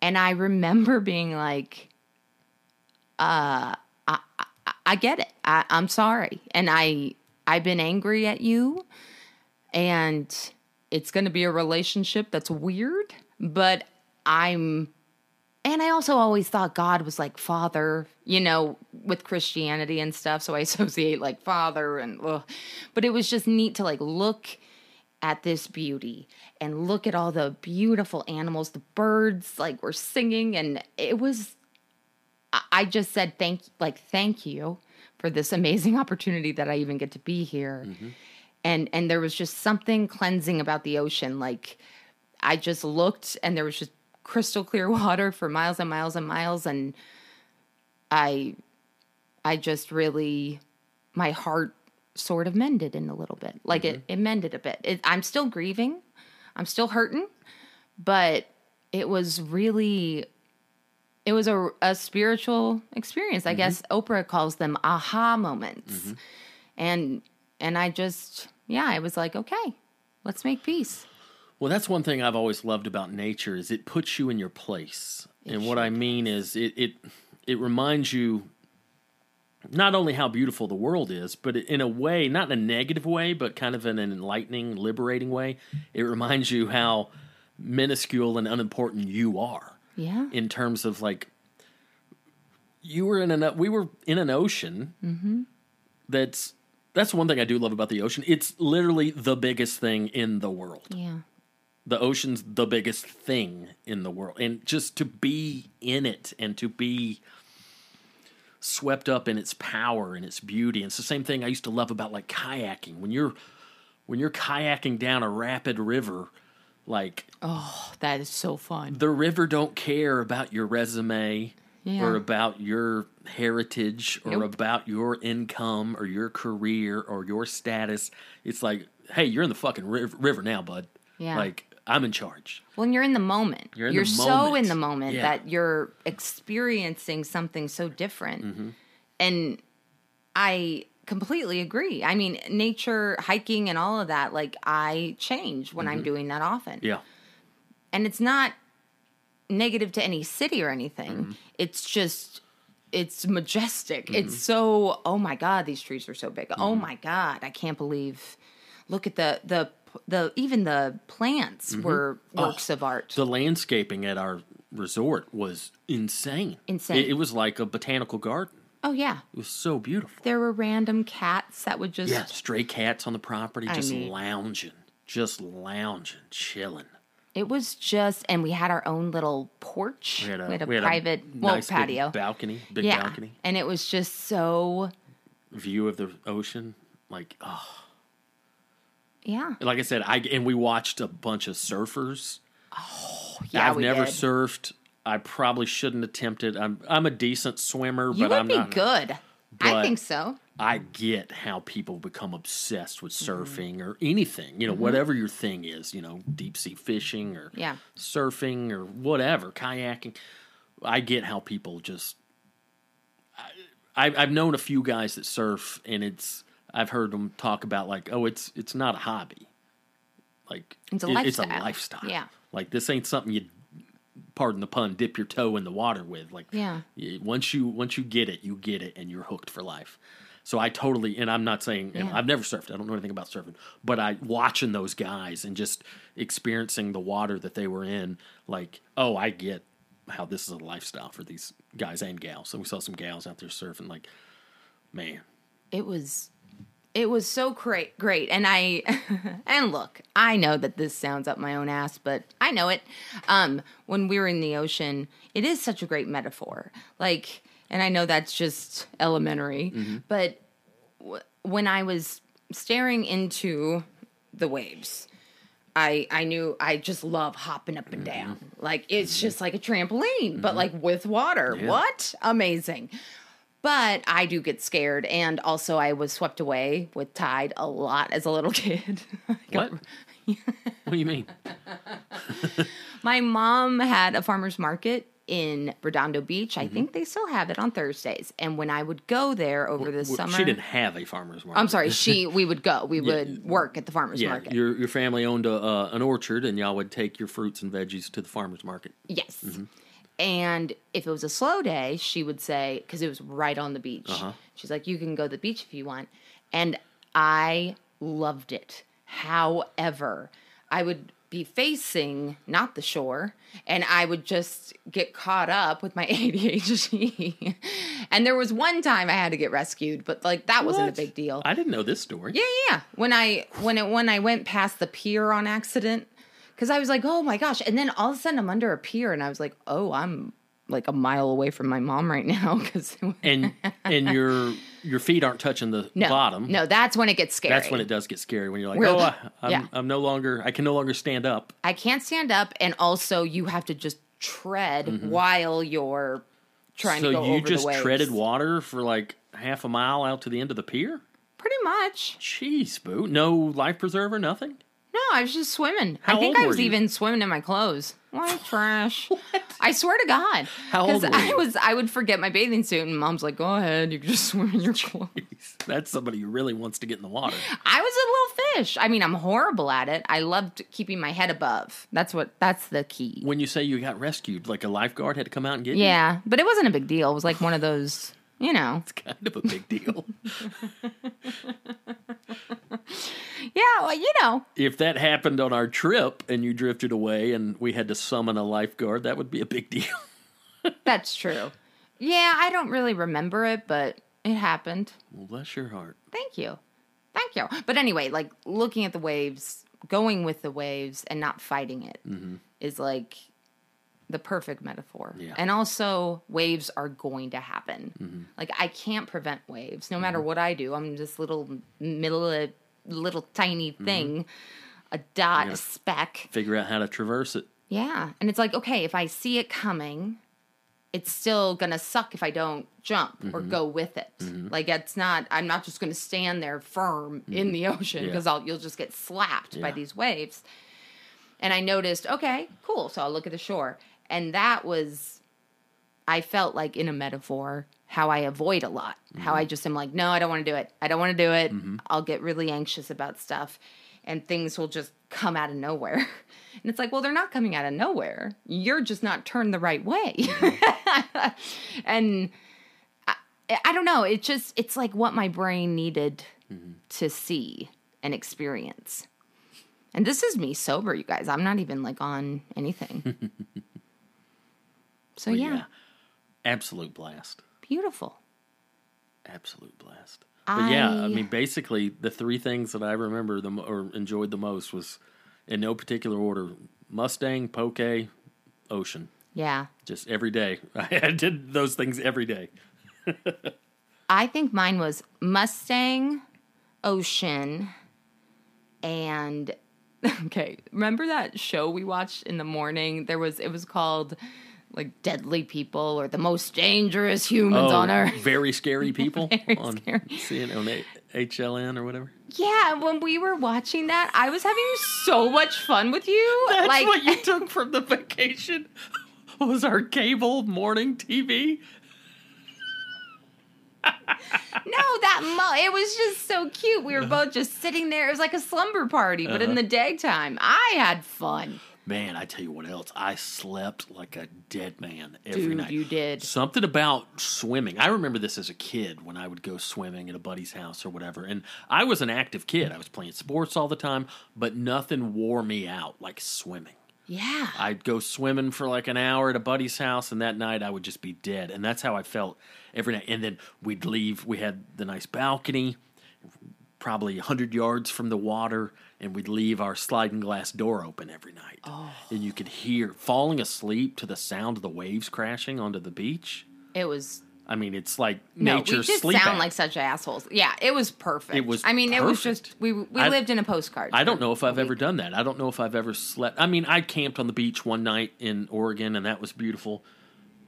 And I remember being like, uh, I, I, get it. I, I'm sorry. And I, I've been angry at you and it's going to be a relationship that's weird, but I'm and I also always thought God was like father, you know, with Christianity and stuff, so I associate like father and ugh. but it was just neat to like look at this beauty and look at all the beautiful animals, the birds like were singing and it was I- just said thank like thank you for this amazing opportunity that I even get to be here. Mm-hmm. And and there was just something cleansing about the ocean. Like I just looked and there was just crystal clear water for miles and miles and miles and I I just really my heart sort of mended in a little bit. Like it, mm-hmm. it mended a bit. It, I'm still grieving. I'm still hurting, but it was really it was a, a spiritual experience. I guess mm-hmm. Oprah calls them aha moments. Mm-hmm. And and I just yeah, I was like, okay, let's make peace. Well, that's one thing I've always loved about nature is it puts you in your place. and what I mean is it it it reminds you not only how beautiful the world is, but in a way, not in a negative way, but kind of in an enlightening, liberating way, it reminds you how minuscule and unimportant you are Yeah. in terms of like you were in an we were in an ocean mm-hmm. that's that's one thing I do love about the ocean. It's literally the biggest thing in the world Yeah. the ocean's the biggest thing in the world and just to be in it and to be swept up in its power and its beauty and it's the same thing i used to love about like kayaking when you're when you're kayaking down a rapid river like Oh, that is so fun. the river don't care about your resume Yeah. or about your heritage or Nope. about your income or your career or your status it's like hey you're in the fucking riv- river now bud Yeah. like I'm in charge. When you're in the moment, You're you're, the so moment. in the moment Yeah. that you're experiencing something so different. Mm-hmm. And I completely agree. I mean, nature, hiking, and all of that, like, I change when Mm-hmm. I'm doing that often. Yeah. And it's not negative to any city or anything, Mm-hmm. it's just. It's majestic. It's so. Oh my god, these trees are so big. Oh Mm-hmm. my god, I can't believe. Look at the the the even the plants Mm-hmm. were Oh, works of art. The landscaping at our resort was insane. Insane. It, it was like a botanical garden. Oh yeah, It was so beautiful. there were random cats that would just Yeah, stray cats on the property, I just mean- lounging, just lounging, chilling. It was just, and we had our own little porch. We had a, we had a we had private, well, nice big patio. balcony, big yeah, balcony, and it was just so, view of the ocean. Like, oh, yeah, like I said, I and we watched a bunch of surfers. Oh, yeah. I've we never did. surfed. I probably shouldn't attempt it. I'm I'm a decent swimmer, You but I'm be not. good. I think so. I get how people become obsessed with Mm-hmm. surfing or anything, you know, whatever your thing is, you know, deep sea fishing or Yeah. surfing or whatever, kayaking. I get how people just. I, I've I've known a few guys that surf, and it's I've heard them talk about like, oh, it's it's not a hobby, like It's a it- it's a lifestyle. lifestyle. Yeah. like this ain't something you, pardon the pun, dip your toe in the water with. Like, Yeah. once you once you get it, you get it, and you're hooked for life. So I totally, and I'm not saying Yeah. I've never surfed. I don't know anything about surfing, but I watching those guys and just experiencing the water that they were in. Like, oh, I get how this is a lifestyle for these guys and gals. And we saw some gals out there surfing. Like, man, It was, it was so great, great. And I, and look, I know that this sounds up my own ass, but I know it. Um, when we were in the ocean, it is such a great metaphor. Like, and I know that's just elementary, mm-hmm. but w- when I was staring into the waves, I I knew I just love hopping up and mm-hmm. down. Like it's mm-hmm. just like a trampoline, but like with water. What? Amazing. But I do get scared and also I was swept away with tide a lot as a little kid. what? what do you mean? My mom had a farmer's market in Redondo Beach. Mm-hmm. I think they still have it on Thursdays. And when I would go there over the Well, summer She didn't have a farmer's market. I'm sorry, she we would go. We would work at the farmer's Yeah, market. your your family owned a, uh, an orchard, and y'all would take your fruits and veggies to the farmer's market. Yes. Mm-hmm. And if it was a slow day, she would say, because it was right on the beach, Uh-huh. she's like, you can go to the beach if you want. And I loved it. However, I would be facing not the shore and I would just get caught up with my ADHD. and there was one time I had to get rescued, but like that wasn't a big deal. I didn't know this story. Yeah, yeah, yeah. When I when it when I went past the pier on accident, because I was like, oh my gosh, and then all of a sudden I'm under a pier, and I was like, oh, I'm like a mile away from my mom right now because and and your your feet aren't touching the no, bottom. no, that's when it gets scary. That's when it does get scary when you're like, oh, I, I'm, yeah. I'm no longer, I can no longer stand up. I can't stand up, and also you have to just tread while you're trying Mm-hmm. so to go you over just the waves. treaded water for like half a mile out to the end of the pier. Pretty much. Jeez, boo! No life preserver, nothing. No, I was just swimming. How I think I was even swimming in my clothes. What trash? I swear to God. How old were you? I was I would forget my bathing suit and mom's like, Go ahead, you can just swim in your clothes. That's somebody who really wants to get in the water. I was a little fish. I mean, I'm horrible at it. I loved keeping my head above. That's what that's the key. When you say you got rescued, like a lifeguard had to come out and get you, Yeah. But it wasn't a big deal. It was like one of those, you know. it's kind of a big deal. Yeah, well, you know. if that happened on our trip and you drifted away and we had to summon a lifeguard, that would be a big deal. That's true. Yeah, I don't really remember it, but it happened. well, bless your heart. Thank you. Thank you. But anyway, like looking at the waves, going with the waves and not fighting it mm-hmm. is like the perfect metaphor. Yeah. And also, waves are going to happen. Mm-hmm. Like I can't prevent waves, no matter mm-hmm. what I do. I'm this little middle, uh, little tiny mm-hmm. thing, a dot, a speck. Figure out how to traverse it. Yeah. And it's like, okay, if I see it coming, it's still gonna suck if I don't jump or go with it. Like it's not I'm not just gonna stand there firm in the ocean Yeah. because I'll you'll just get slapped by these waves. And I noticed, okay, cool. So I'll look at the shore. And that was, I felt like in a metaphor, how I avoid a lot. How I mm-hmm. just am like, no, I don't want to do it. I don't want to do it. Mm-hmm. I'll get really anxious about stuff and things will just come out of nowhere. And it's like, well, they're not coming out of nowhere. You're just not turned the right way. Mm-hmm. and I, I don't know. It just, it's like what my brain needed to see and experience. And this is me sober, you guys. I'm not even like on anything. so, But yeah, absolute blast. beautiful. Absolute blast. But yeah, I I- mean, basically, the three things that I remember the or enjoyed the most was, in no particular order, Mustang, Poke, Ocean. Yeah. Just every day. I did those things every day. I think mine was Mustang, Ocean, and okay. Remember that show we watched in the morning? There was it was called like Deadly People or the Most Dangerous Humans on Earth. Oh, very scary people Very on scary. CNN on A- HLN or whatever. Yeah, when we were watching that, I was having so much fun with you. That's like what you took from the vacation. Was our cable morning TV? no, that mo- it was just so cute. We were both just sitting there. It was like a slumber party, but Uh-huh. in the daytime. I had fun. Man, I tell you what else. I slept like a dead man every Dude, night. you did. Something about swimming. I remember this as a kid when I would go swimming at a buddy's house or whatever. And I was an active kid. I was playing sports all the time, but nothing wore me out like swimming. Yeah. I'd go swimming for like an hour at a buddy's house, and that night I would just be dead. And that's how I felt every night. And then we'd leave. We had the nice balcony, probably 100 yards from the water, and we'd leave our sliding glass door open every night. And you could hear falling asleep to the sound of the waves crashing onto the beach. It was I mean, it's like no, nature's we just sound app. like such assholes. Yeah, it was perfect. It was I mean, it was just we we I- lived in a postcard. I don't know if I've ever done that. I don't know if I've ever slept. I mean, I camped on the beach one night in Oregon, and that was beautiful.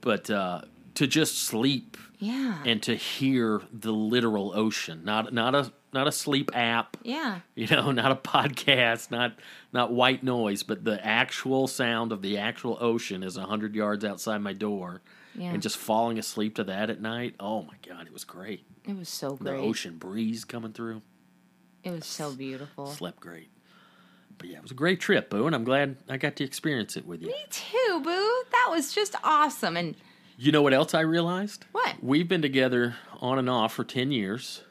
But uh, to just sleep Yeah. and to hear the literal ocean, not not a not a sleep app, yeah. you know, not a podcast, not not white noise, but the actual sound of the actual ocean is a hundred yards outside my door, Yeah. and just falling asleep to that at night. Oh my god, it was great. It was so The ocean breeze coming through. It was so beautiful. Slept great. But yeah, it was a great trip, Boo, and I'm glad I got to experience it with you. Me too, boo. That was just awesome. And You know what else I realized? What? We've been together on and off for 10 years.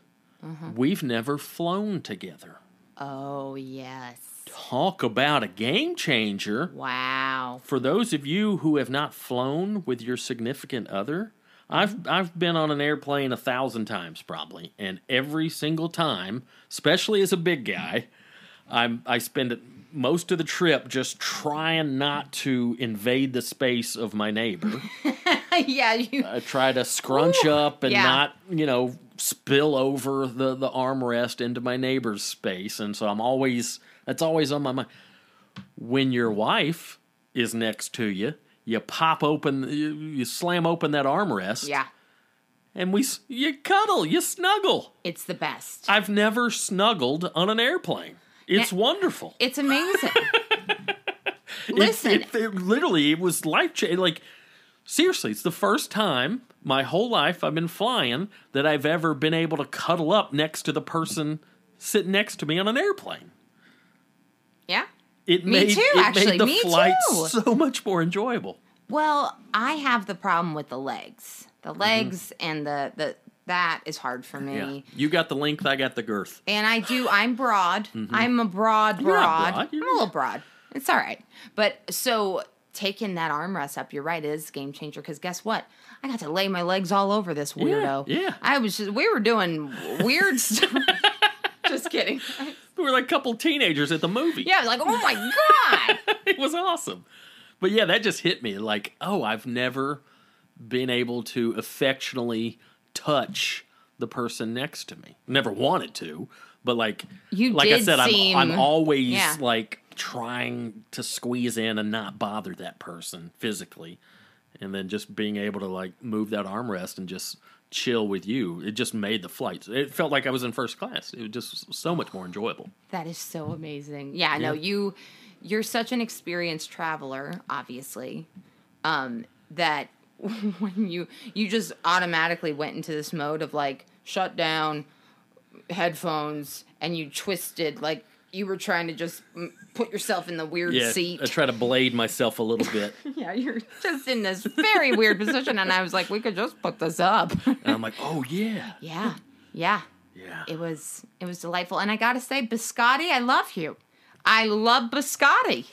Mm-hmm. We've never flown together. oh yes. Talk about a game changer. Wow. For those of you who have not flown with your significant other, I've I've been on an airplane a thousand times probably, and every single time, especially as a big guy, I'm I spend most of the trip just trying not to invade the space of my neighbor. yeah, you I try to scrunch Ooh, up and yeah. not, you know, spill over the the armrest into my neighbor's space, and so I'm always that's always on my mind. When your wife is next to you, you pop open, you, you slam open that armrest, Yeah. and we s- you cuddle, you snuggle. It's the best. I've never snuggled on an airplane. It's wonderful. It's amazing. Listen, it, it literally, it was life changing. Like, seriously, it's the first time my whole life I've been flying that I've ever been able to cuddle up next to the person sitting next to me on an airplane. yeah. It Me made, too, it actually. made the Me flight too. so much more enjoyable. Well, I have the problem with the legs. The mm-hmm. legs and the the that is hard for me. Mm-hmm. Yeah, you got the length, I got the girth. And I do. I'm broad. I'm a broad Mm-hmm. Broad. broad, I'm a little broad. It's all right. But so taking that armrest up, you're right. is game changer. Because guess what? I got to lay my legs all over this weirdo. yeah. I was just. We were doing weird stuff. just kidding. We were like a couple teenagers at the movie. Yeah. Like, oh my god. it was awesome. But yeah, that just hit me like, oh, I've never been able to affectionately touch the person next to me. Never wanted to, but like You like I said, seem- I'm I'm always yeah. like trying to squeeze in and not bother that person physically. And then just being able to like move that armrest and just chill with you. It just made the flights. It felt like I was in first class. It was just so much more enjoyable. That is so amazing. Yeah, no, Yeah. you you're such an experienced traveler, obviously. Um, that when you you just automatically went into this mode of like shut down headphones and you twisted like you were trying to just put yourself in the weird Yeah, seat. I try to blade myself a little bit. yeah, you're just in this very weird position and I was like we could just put this up. And I'm like, oh yeah, yeah. Yeah. yeah. It was it was delightful, and I gotta say, biscotti, I love you. I love biscotti.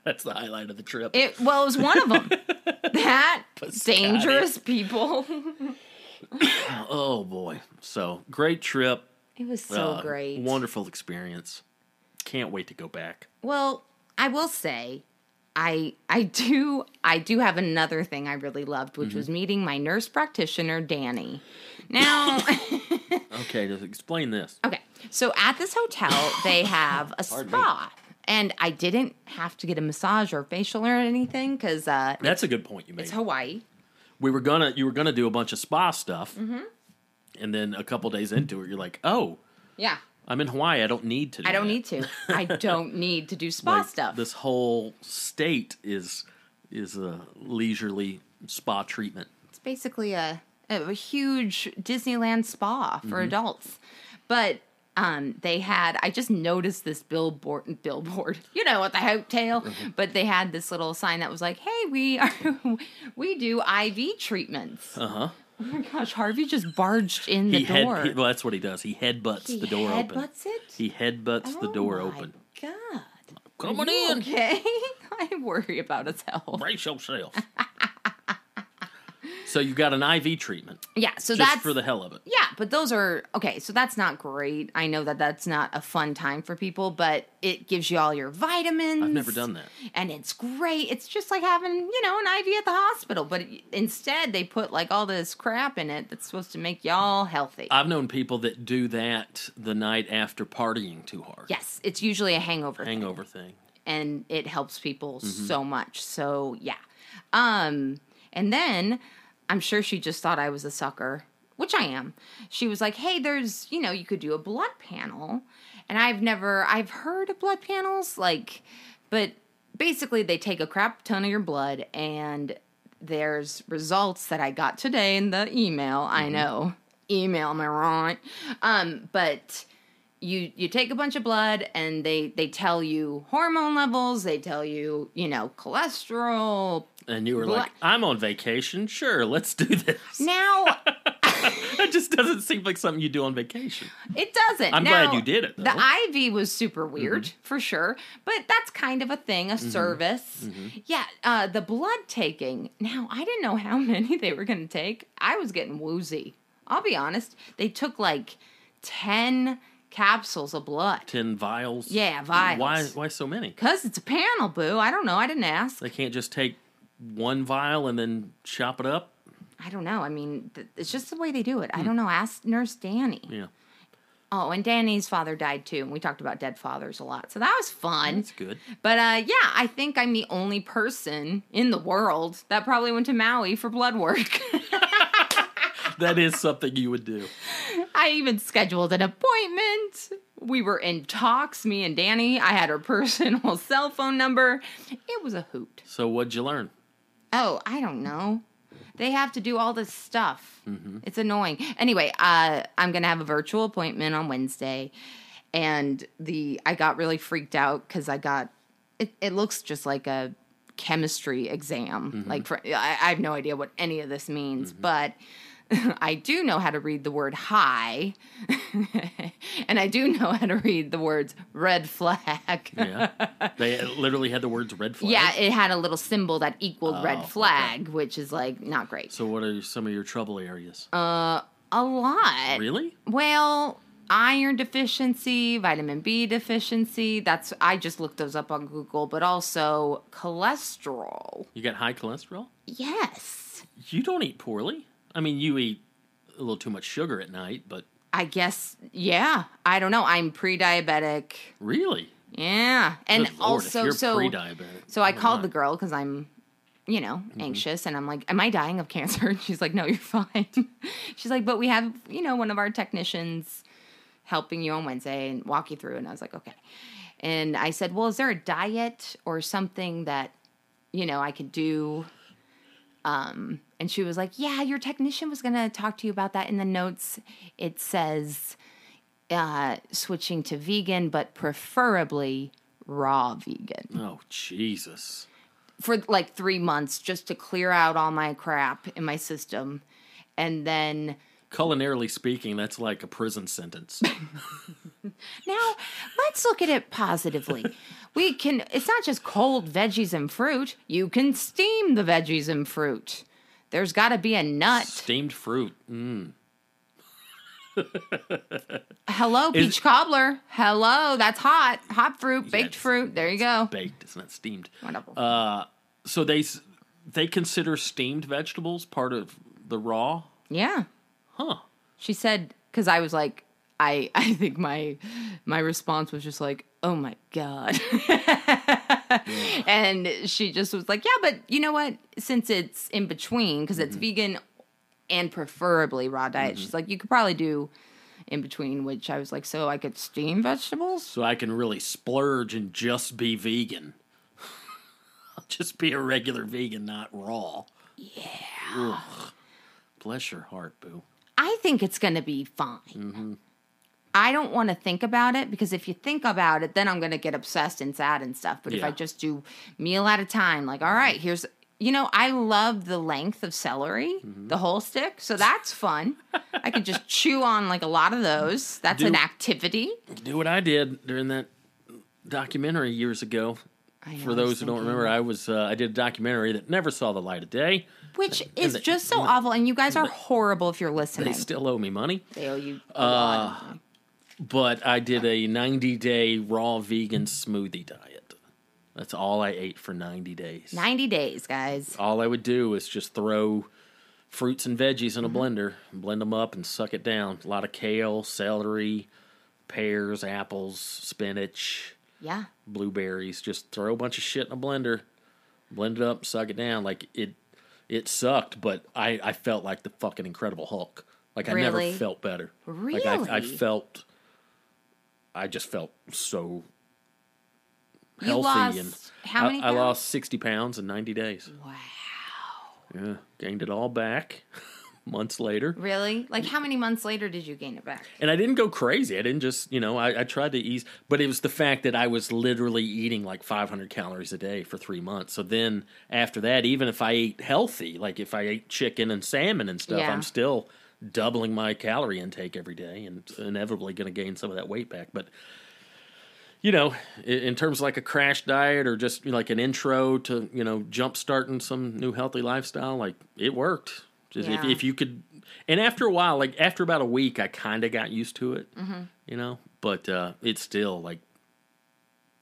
That's the highlight of the trip. It well, it was one of them. that Biscotti. dangerous people. oh boy, so great trip. It was so Uh, great. Wonderful experience. Can't wait to go back. Well, I will say, I I do I do have another thing I really loved, which Mm-hmm. was meeting my nurse practitioner, Danny. Now. Okay, just explain this. Okay. So at this hotel, they have a Pardon me. And I didn't have to get a massage or facial or anything because uh, That's a good point you made. it's Hawaii. we were gonna you were gonna do a bunch of spa stuff, Mm-hmm. and then a couple days into it, you're like, oh, Yeah. I'm in Hawaii. I don't need to. Do I don't that." need to. I don't need to do spa Like, stuff. This whole state is is a leisurely spa treatment. It's basically a, a huge Disneyland spa for Mm-hmm. adults. But um, they had, I just noticed this billboard, billboard, you know, at the hotel, Mm-hmm. but they had this little sign that was like, hey, we are, we do IV treatments. Uh huh. Oh my gosh, Harvey just barged in the He head. door. He, well, that's what he does. He headbutts He the door open. headbutts it? He headbutts the Oh door my open. God. Come on in. Okay. I worry about his health. Brace yourself. So you got an IV treatment Yeah, so just that's for the hell of it. Yeah, but those are okay. So that's not great. I know that that's not a fun time for people, but it gives you all your vitamins. I've never done that. and it's great. It's just like having you know an IV at the hospital, but instead they put like all this crap in it that's supposed to make y'all healthy. I've known people that do that the night after partying too hard. yes, it's usually a hangover, thing, Hangover thing. and it helps people Mm-hmm. so much. So yeah, um, and then I'm sure she just thought I was a sucker, which I am. She was like, "Hey, there's, you know, you could do a blood panel." And I've never I've heard of blood panels like but basically they take a crap ton of your blood and there's results that I got today in the email. I know. Email am I right? Um but you you take a bunch of blood and they they tell you hormone levels, they tell you, you know, cholesterol. And you were Bla- like, I'm on vacation. Sure, let's do this. Now That just doesn't seem like something you do on vacation. It doesn't. I'm Now, glad you did it, though. Mm-hmm. The IV was super weird for sure, but that's kind of a thing, a service. Mm-hmm. Yeah, uh, the blood taking. Now I didn't know how many they were going to take. I was getting woozy. I'll be honest. They took like ten capsules of blood. 10 vials. Yeah, vials. Why, why so many? Cause it's a panel, boo. I don't know. I didn't ask. They can't just take one vial and then chop it up? I don't know. I mean, th- it's just the way they do it. I don't know. Ask Nurse Danny. Hmm. Yeah. Oh, and Danny's father died too, and we talked about dead fathers a lot, so that was fun. That's good. But uh, yeah, I think I'm the only person in the world that probably went to Maui for blood work. That is something you would do. I even scheduled an appointment. We were in talks, me and Danny. I had her personal cell phone number. It was a hoot. So what'd you learn? Oh, I don't know. They have to do all this stuff. Mm-hmm. It's annoying. Anyway, uh, I'm gonna have a virtual appointment on Wednesday, and the I got really freaked out because I got it. It looks just like a chemistry exam. Mm-hmm. Like for I, I have no idea what any of this means, mm-hmm. but. I do know how to read the word high, and I do know how to read the words red flag. Yeah. they literally had the words red flag. Yeah, it had a little symbol that equaled Oh, red okay. flag, which is like not great. So what are some of your trouble areas? Uh, a lot. really? Well, iron deficiency, vitamin B deficiency. That's I just looked those up on Google, but also cholesterol. You got high cholesterol? Yes. You don't eat poorly. I mean, you eat a little too much sugar at night, but I guess yeah. I don't know. I'm pre-diabetic. really? Yeah. And Lord, also you're so pre-diabetic. so I called my. the girl cuz I'm you know, mm-hmm. anxious. And I'm like, Am I dying of cancer? And she's like, No, you're fine. she's like, But we have, you know, one of our technicians helping you on Wednesday and walk you through. And I was like, Okay. And I said, Well, is there a diet or something that, you know, I could do? Um, and she was like, Yeah, your technician was going to talk to you about that. In the notes, it says uh, switching to vegan, but preferably raw vegan Oh Jesus. for like three months just to clear out all my crap in my system. And then Culinarily speaking, that's like a prison sentence. now let's look at it positively. we can, it's not just cold veggies and fruit, you can steam the veggies and fruit. There's got to be a nut. Steamed fruit. Mm. Hello, Is- peach cobbler. Hello, that's hot. Hot fruit, baked it's- fruit. There you go. Baked. It's not steamed. Wonderful. Uh, so they they consider steamed vegetables part of the raw. yeah. Huh. She said because I was like, I I think my my response was just like, oh my god, and she just was like, yeah, but you know what? Since it's in between, because it's mm-hmm. vegan and preferably raw diet, mm-hmm. she's like, you could probably do in between. Which I was like, so I could steam vegetables. So I can really splurge and just be vegan. I'll just be a regular vegan, not raw. Yeah. Bless your heart, boo. I think it's going to be fine. I don't want to think about it because if you think about it, then I'm going to get obsessed and sad and stuff. But if I just do meal at a time, like, all right, here's, you know, I love the length of celery, the whole stick. So that's fun. I could just chew on like a lot of those. That's an activity. Do what I did during that documentary years ago. I For those who don't remember, I was uh, I did a documentary that never saw the light of day. Which is the- just so awful. And you guys are horrible if you're listening. They still owe me money. They owe you a Uh, lot. but I did a 90 day raw vegan smoothie diet. That's all I ate for 90 days. 90 days, guys. All I would do is just throw fruits and veggies in a Mm-hmm. blender, blend them up, and suck it down. A lot of kale, celery, pears, apples, spinach, Yeah. blueberries. Just throw a bunch of shit in a blender, blend it up, suck it down. Like it, it sucked, but I, I felt like the fucking Incredible Hulk. Like I Really? never felt better. Like I, I felt, I just felt so healthy lost and how many I, I lost sixty pounds in ninety days. Wow. Yeah, gained it all back months later. Really? Like, how many months later did you gain it back? And I didn't go crazy. I didn't just, you know, I, I tried to ease, but it was the fact that I was literally eating like 500 calories a day for three months. So then after that, even if I ate healthy, like if I ate chicken and salmon and stuff, Yeah. I'm still doubling my calorie intake every day and inevitably going to gain some of that weight back. But, you know, in, in terms of like a crash diet or just like an intro to, you know, jump starting some new healthy lifestyle, like it worked. Just if, Yeah. if you could, and after a while, like after about a week, I kind of got used to it, Mm-hmm. you know. But uh, it's still like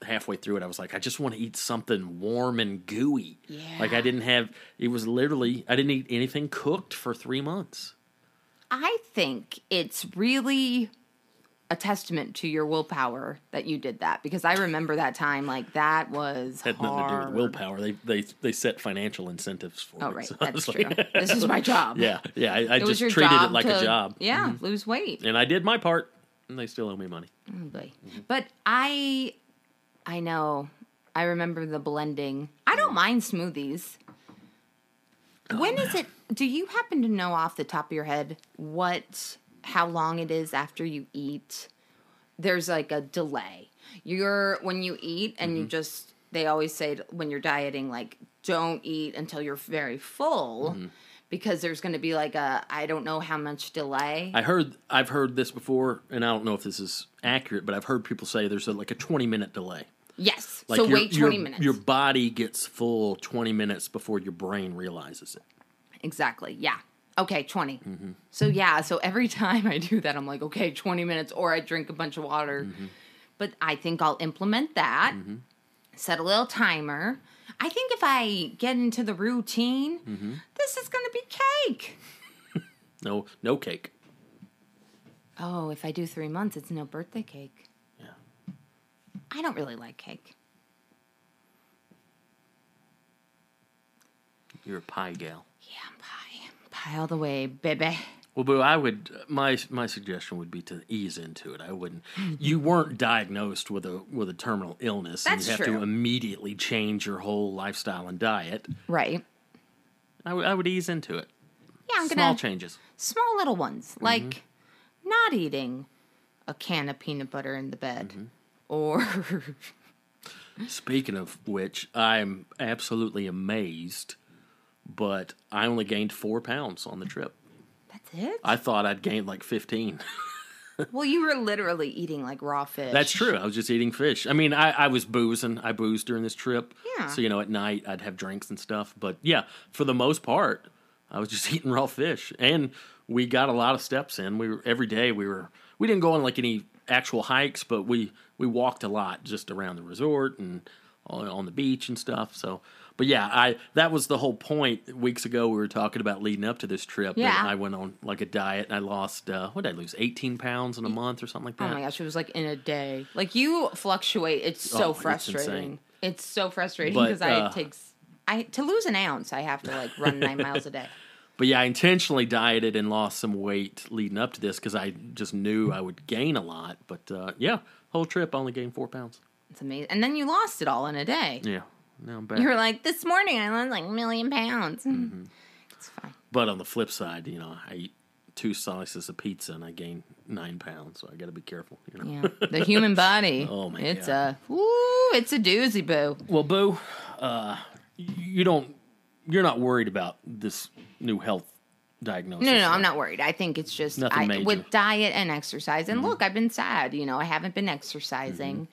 halfway through it, I was like, I just want to eat something warm and gooey. Yeah. Like I didn't have. It was literally I didn't eat anything cooked for three months. I think it's really a testament to your willpower that you did that because I remember that time like that was Had nothing to do with willpower. They they they set financial incentives for Oh me. right, So that's true. like- this is my job. yeah, yeah. I, I just treated it like to, a job. Mm-hmm. Yeah, lose weight. and I did my part, and they still owe me money. Oh, boy. But I, I know. I remember the blending. I don't mind smoothies. when is it? Do you happen to know off the top of your head what, how long it is after you eat? There's like a delay. You're when you eat and you mm-hmm. just. They always say when you're dieting, like don't eat until you're very full. Mm-hmm. Because there's going to be like a I don't know how much delay. I heard I've heard this before, and I don't know if this is accurate, but I've heard people say there's a, like a 20 minute delay. yes. Like so your- wait your- 20 minutes. Your body gets full 20 minutes before your brain realizes it. Exactly. Yeah. Okay, 20. Mm-hmm. So, yeah, so every time I do that, I'm like, okay, 20 minutes, or I drink a bunch of water. Mm-hmm. But I think I'll implement that, set a little timer. I think if I get into the routine, Mm-hmm. this is going to be cake. No, no cake. Oh, if I do three months, it's no birthday cake. Yeah. I don't really like cake. You're a pie gal. Yeah, pie. Pie all the way, baby. Well, Boo, I would my my suggestion would be to ease into it. I wouldn't. You weren't diagnosed with a with a terminal illness, and That's you have true. to immediately change your whole lifestyle and diet. Right. I would- I would ease into it. Yeah, I'm Small gonna changes. small little ones mm-hmm. like not eating a can of peanut butter in the bed, mm-hmm. or Speaking of which, I'm absolutely amazed, but I only gained four pounds on the trip. that's it. I thought I'd gained like fifteen. well, you were literally eating like raw fish. That's true. I was just eating fish. I mean, I, I was boozing. I boozed during this trip. Yeah. So, you know, at night I'd have drinks and stuff. But yeah, for the most part, I was just eating raw fish. And we got a lot of steps in. We were every day we were we didn't go on like any actual hikes, but we we walked a lot just around the resort and on the beach and stuff. So but yeah, I that was the whole point. Weeks ago, we were talking about leading up to this trip. Yeah. I went on like a diet and I lost uh, what did I lose? Eighteen pounds in a month or something like that. Oh my gosh, it was like in a day. Like you fluctuate. It's so Oh, frustrating. insane. It's, so frustrating because I uh, takes I to lose an ounce. I have to like run nine miles a day. But yeah, I intentionally dieted and lost some weight leading up to this because I just knew I would gain a lot. But uh, yeah, whole trip I only gained four pounds. It's amazing. And then you lost it all in a day. Yeah, now I'm back. You were like, this morning I lost like a million pounds. Mm-hmm. It's fine. but on the flip side, you know, I eat two slices of pizza and I gain nine pounds, so I got to be careful. You know. Yeah, the human body. Oh, my it's God. a woo, it's a doozy, boo. Well, Boo, uh, you don't, you're not worried about this new health diagnosis. No, no, no, right? I'm not worried. I think it's just Nothing I, major. Mm-hmm. with diet and exercise. And look, I've been sad. You know, I haven't been exercising. Mm-hmm.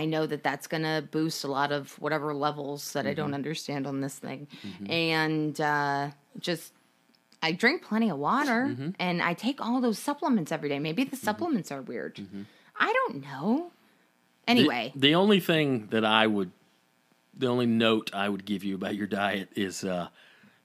I know that that's going to boost a lot of whatever levels that I Mm-hmm. don't understand on this thing. And uh, just, I drink plenty of water Mm-hmm. and I take all those supplements every day. Maybe the supplements are weird. Mm-hmm. I don't know. The- Anyway, the, only thing that I would, the only note I would give you about your diet is, uh,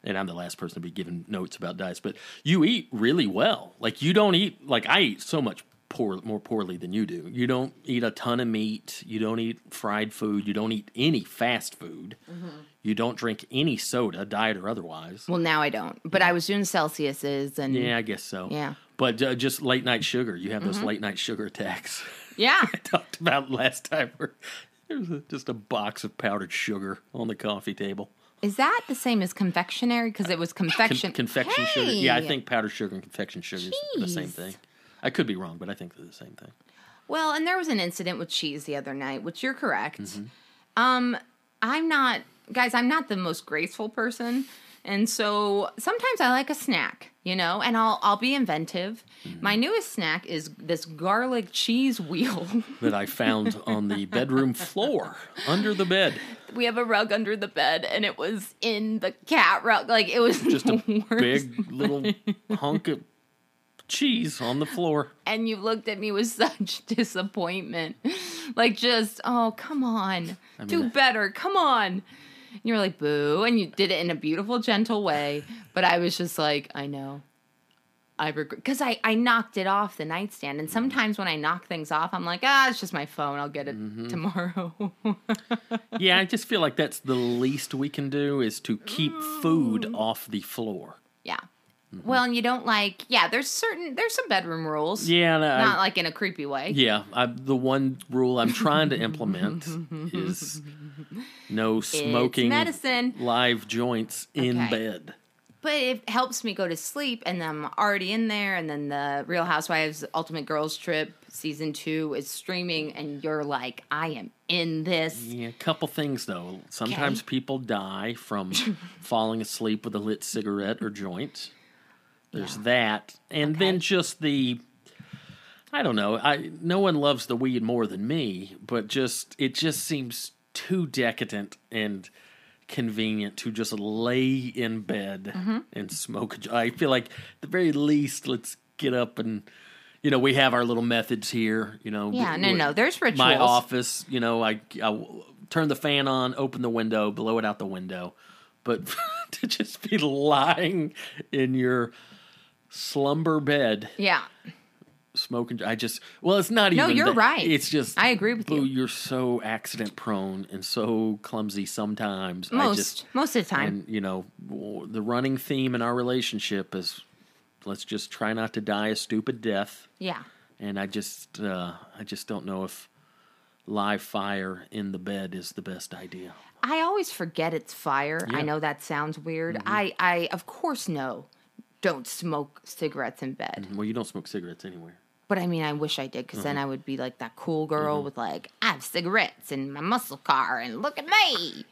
and I'm the last person to be giving notes about diets, but you eat really well. Like you don't eat like I eat so much poor more poorly than you do. You don't eat a ton of meat. You don't eat fried food. You don't eat any fast food. You don't drink any soda, diet or otherwise. well, now I don't. But I was doing Celsius's and Yeah, I guess so. Yeah. But uh, just late night sugar. You have those late night sugar attacks. yeah. I talked about last time where there was a, just a box of powdered sugar on the coffee table. Is that the same as confectionery? Because it was Con- confection. confection sugar. Yeah, I think powdered sugar and confection sugar is the same thing. I could be wrong, but I think they're the same thing. Well, and there was an incident with cheese the other night, which you're correct. Mm-hmm. Um, I'm not, guys. I'm not the most graceful person, and so sometimes I like a snack, you know, and I'll I'll be inventive. Mm-hmm. My newest snack is this garlic cheese wheel. That I found on the bedroom floor under the bed. we have a rug under the bed, and it was in the cat rug. Like it was Just a worst. big little hunk of cheese on the floor. and you looked at me with such disappointment. Like, just, oh, come on. Do mean, better. Come on. And you were like, boo. And you did it in a beautiful, gentle way. But I was just like, I know. I regret because I, I knocked it off the nightstand. And sometimes when I knock things off, I'm like, ah, it's just my phone. I'll get it Mm-hmm. tomorrow. Yeah, I just feel like that's the least we can do is to keep food off the floor. yeah. Well, and you don't like, yeah, there's certain, there's some bedroom rules. Mm-hmm. Yeah, I- Not like in a creepy way. Yeah, I, the one rule I'm trying to implement is no smoking medicine. live joints in Okay. bed. But it helps me go to sleep, and I'm already in there. And then the Real Housewives Ultimate Girls Trip season two is streaming, and you're like, I am in this. Yeah, a couple things though. Sometimes Okay. people die from falling asleep with a lit cigarette or joint. There's Yeah. that, and Okay. then just the. I don't know. I no one loves the weed more than me, but just it just seems too decadent and convenient to just lay in bed Mm-hmm. and smoke. I feel like at the very least, let's get up and you know we have our little methods here. You know, Yeah, no, no, there's rituals. my office, you know, I, I turn the fan on, open the window, blow it out the window. But to just be lying in your slumber bed, Yeah. smoking. I just well, it's not No, even. No, you're that- right. It's just I agree with Boo, you. You're so accident prone and so clumsy sometimes. I Most just, most of the time. and you know, the running theme in our relationship is let's just try not to die a stupid death. yeah. And I just, uh, I just don't know if live fire in the bed is the best idea. I always forget it's fire. I know that sounds weird. Mm-hmm. I I of course know don't smoke cigarettes in bed. Well, you don't smoke cigarettes anywhere. But I mean, I wish I did because then Mm-hmm. I would be like that cool girl with like I have cigarettes in my muscle car and look at me.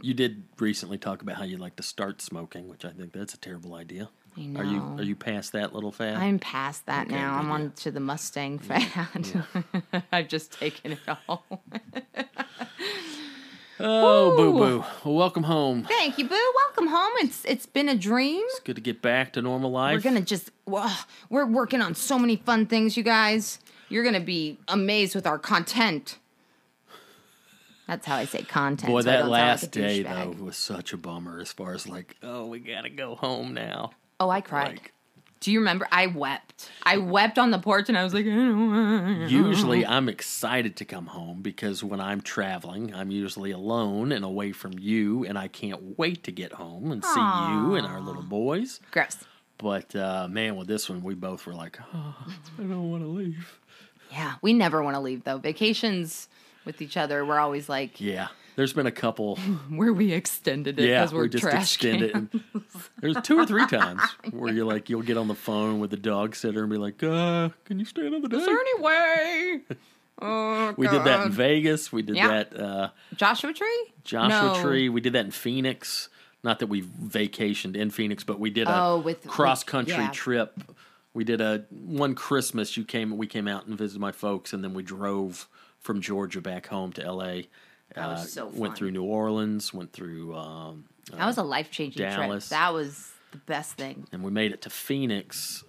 You did recently talk about how you like to start smoking, which I think that's a terrible idea. I Are you are you past that little fad? I'm past that Okay, now. I'm yeah. on to the Mustang fad. I've just taken it all. oh, boo boo. Well, welcome home. Thank you, Boo. Welcome home. It's it's been a dream. It's good to get back to normal life. We're gonna just well, we're working on so many fun things, you guys. You're gonna be amazed with our content. That's how I say content. Boy, so that don't like last day though was such a bummer. As far as like, oh, we gotta go home now. Oh, I cried. Like, Do you remember? I wept. I wept on the porch, and I was like, I don't want- usually I'm excited to come home because when I'm traveling, I'm usually alone and away from you, and I can't wait to get home and see you and our little boys. gross. But uh, man, with this one, we both were like, oh, I don't want to leave. Yeah, we never want to leave though. Vacations with each other, we're always like, Yeah, there's been a couple. where we extended it yeah, we're we just trash extend cans. it. And there's two or three times where you're like, you'll get on the phone with the dog sitter and be like, uh, can you stay another day? Is there any way? Oh, We did that in Vegas. We did Yeah. that uh, Joshua Tree. Joshua No. Tree. We did that in Phoenix. Not that we vacationed in Phoenix, but we did a Oh, with- cross country yeah. trip. We did a one Christmas. You came. We came out and visited my folks, and then we drove from Georgia back home to L.A. That was Uh, so Went through New Orleans. Went through. Um, That was a life changing trip. That was the best thing. and we made it to Phoenix.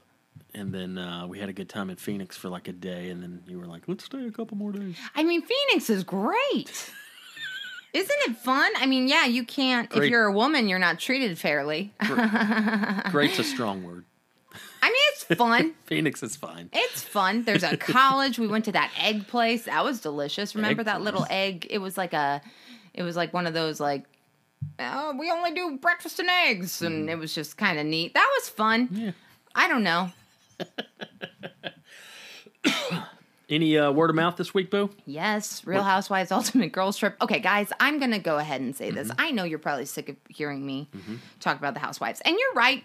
And then uh, we had a good time in Phoenix for like a day, and then you were like, "Let's stay a couple more days." I mean, Phoenix is great. Isn't it fun? I mean, yeah, you can't. If you're a woman, you're not treated fairly. Great's a strong word. I mean, it's fun. Phoenix is fine. It's fun. There's a college. We went to that egg place. That was delicious. Remember Egg that place. little egg? It was like a, it was like one of those like, oh, we only do breakfast and eggs, and it was just kind of neat. That was fun. Mm-hmm. Yeah. I don't know. Any uh, word of mouth this week, Boo? Yes, Real Housewives Ultimate Girls Trip. Okay, guys, I'm gonna go ahead and say Mm-hmm. this. I know you're probably sick of hearing me talk about the Housewives, and you're right.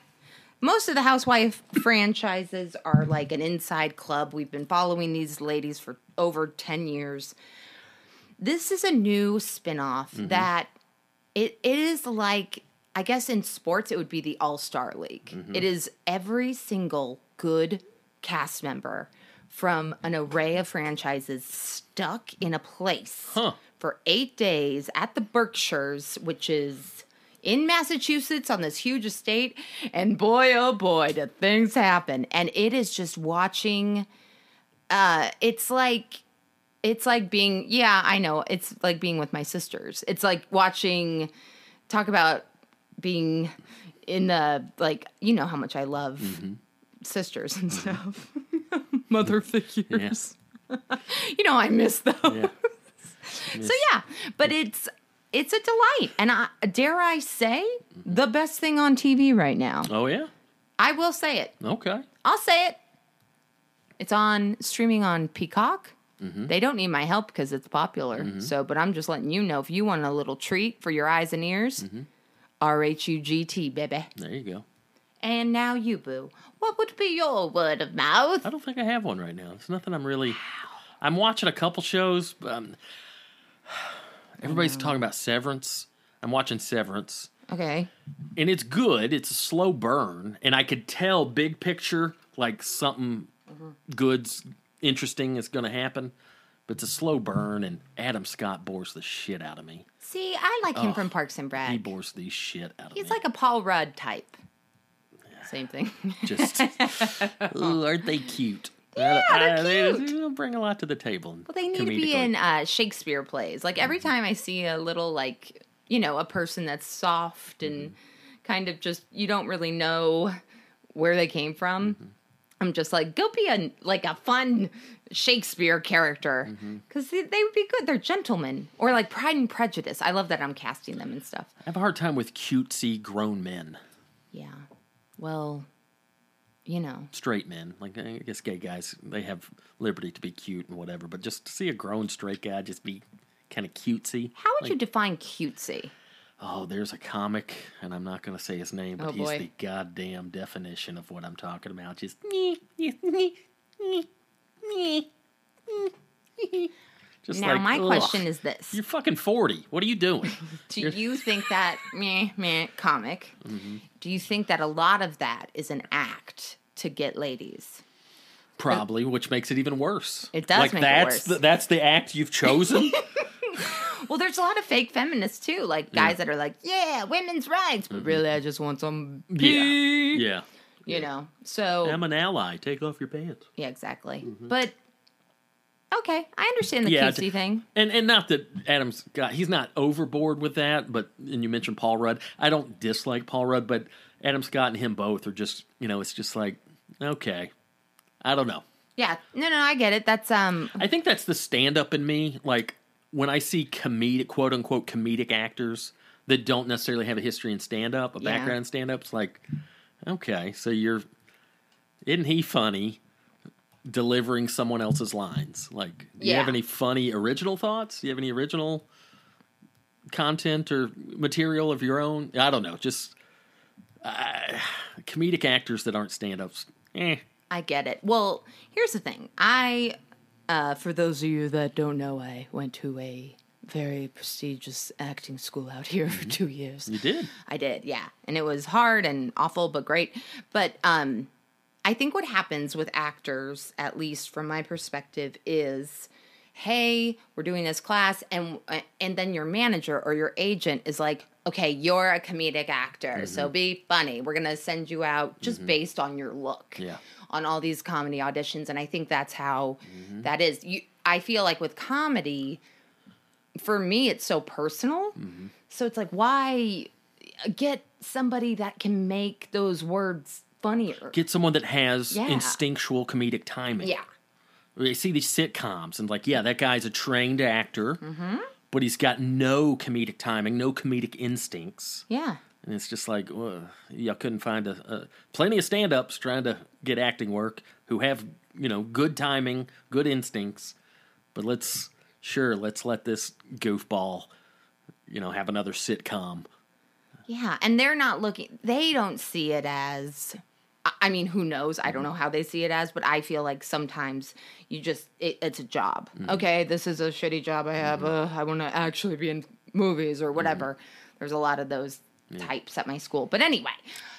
Most of the Housewife franchises are like an inside club. We've been following these ladies for over ten years. This is a new spin-off Mm-hmm. that it, it is like I guess in sports it would be the All-Star League. Mm-hmm. It is every single good cast member from an array of franchises stuck in a place Huh. for 8 days at the Berkshires, which is in Massachusetts on this huge estate and boy oh boy do things happen. And it is just watching uh it's like it's like being yeah i know it's like being with my sisters. It's like watching talk about being in the like you know how much i love sisters and stuff. Mother figures. You know i miss those. Yeah. so yeah but it's it's a delight and i dare i say the best thing on tv right now Oh yeah. i will say it Okay. I'll say it. It's on streaming on Peacock. Mm-hmm. They don't need my help because it's popular. So, but I'm just letting you know if you want a little treat for your eyes and ears, Mm-hmm. R H U G T, baby. There you go. And now you, boo. What would be your word of mouth? I don't think I have one right now. It's nothing I'm really. I'm watching a couple shows. But um, everybody's talking about Severance. I'm watching Severance, Okay. and it's good. It's a slow burn, and I could tell big picture like something mm-hmm. good's interesting is going to happen. But it's a slow burn, and Adam Scott bores the shit out of me. See, I like him from Parks and Rec. He bores the shit out of me. He's like a Paul Rudd type. Same thing. just Ooh, aren't they cute? Yeah, they're uh, they, cute. they bring a lot to the table. Well, they need to be in uh, Shakespeare plays. Like every mm-hmm. time I see a little, like, you know, a person that's soft and mm-hmm. kind of just, you don't really know where they came from. Mm-hmm. I'm just like, go be a like a fun Shakespeare character because they, they would be good. They're gentlemen or like Pride and Prejudice. I love that I'm casting them and stuff. I have a hard time with cutesy grown men, Yeah. Well, you know, straight men. Like I guess gay guys, they have liberty to be cute and whatever. But just to see a grown straight guy just be kind of cutesy. how would like, you define cutesy? Oh, there's a comic, and I'm not going to say his name, but Oh, he's boy. the goddamn definition of what I'm talking about. Just me just now, like, my question is this: You're fucking 40. What are you doing? Do you think that meh meh comic? Mm-hmm. Do you think that a lot of that is an act to get ladies? Probably, which makes it even worse. It does like make it that's worse. The, that's the act you've chosen. Well, there's a lot of fake feminists too, like guys that are like, "Yeah, women's rights," but really, I just want some yeah, pee. yeah. You know, so I'm an ally. Take off your pants. yeah, exactly. But okay, I understand the Mm-hmm. Yeah, cutesy thing. And and not that Adam Scott he's not overboard with that, but and you mentioned Paul Rudd. I don't dislike Paul Rudd, but Adam Scott and him both are just you know it's just like okay, I don't know. Yeah, no, no, I get it. That's um, I think that's the stand up in me. Like when I see comedic quote unquote comedic actors that don't necessarily have a history in stand up, a Yeah. background in stand up, it's like okay, so you're isn't he funny? delivering someone else's lines like do you have any funny original thoughts do you have any original content or material of your own i don't know just uh, comedic actors that aren't stand-ups eh I get it. Well, here's the thing. I, uh, for those of you that don't know, I went to a very prestigious acting school out here for two years. you did I did, yeah. And it was hard and awful, but great. But um, I think what happens with actors, at least from my perspective, is hey, we're doing this class, and and then your manager or your agent is like, okay, you're a comedic actor, so mm-hmm. be funny. We're gonna send you out just mm-hmm. based on your look Yeah. on all these comedy auditions, and I think that's how mm-hmm. that is. You, I feel like with comedy, for me, it's so personal. So it's like, why get somebody that can make those words funnier? get someone that has Yeah. instinctual comedic timing yeah, you see these sitcoms and like yeah that guy's a trained actor Mm-hmm. but he's got no comedic timing no comedic instincts yeah, And it's just like, y'all couldn't find a, a plenty of stand ups trying to get acting work who have, you know, good timing, good instincts. But let's, sure, let's let this goofball, you know, have another sitcom. yeah. And they're not looking. They don't see it as. I- mean, who knows? I don't know how they see it as, but I feel like sometimes you just it, it's a job. Okay, this is a shitty job I have. Uh, I want to actually be in movies or whatever. There's a lot of those types at my school. But anyway,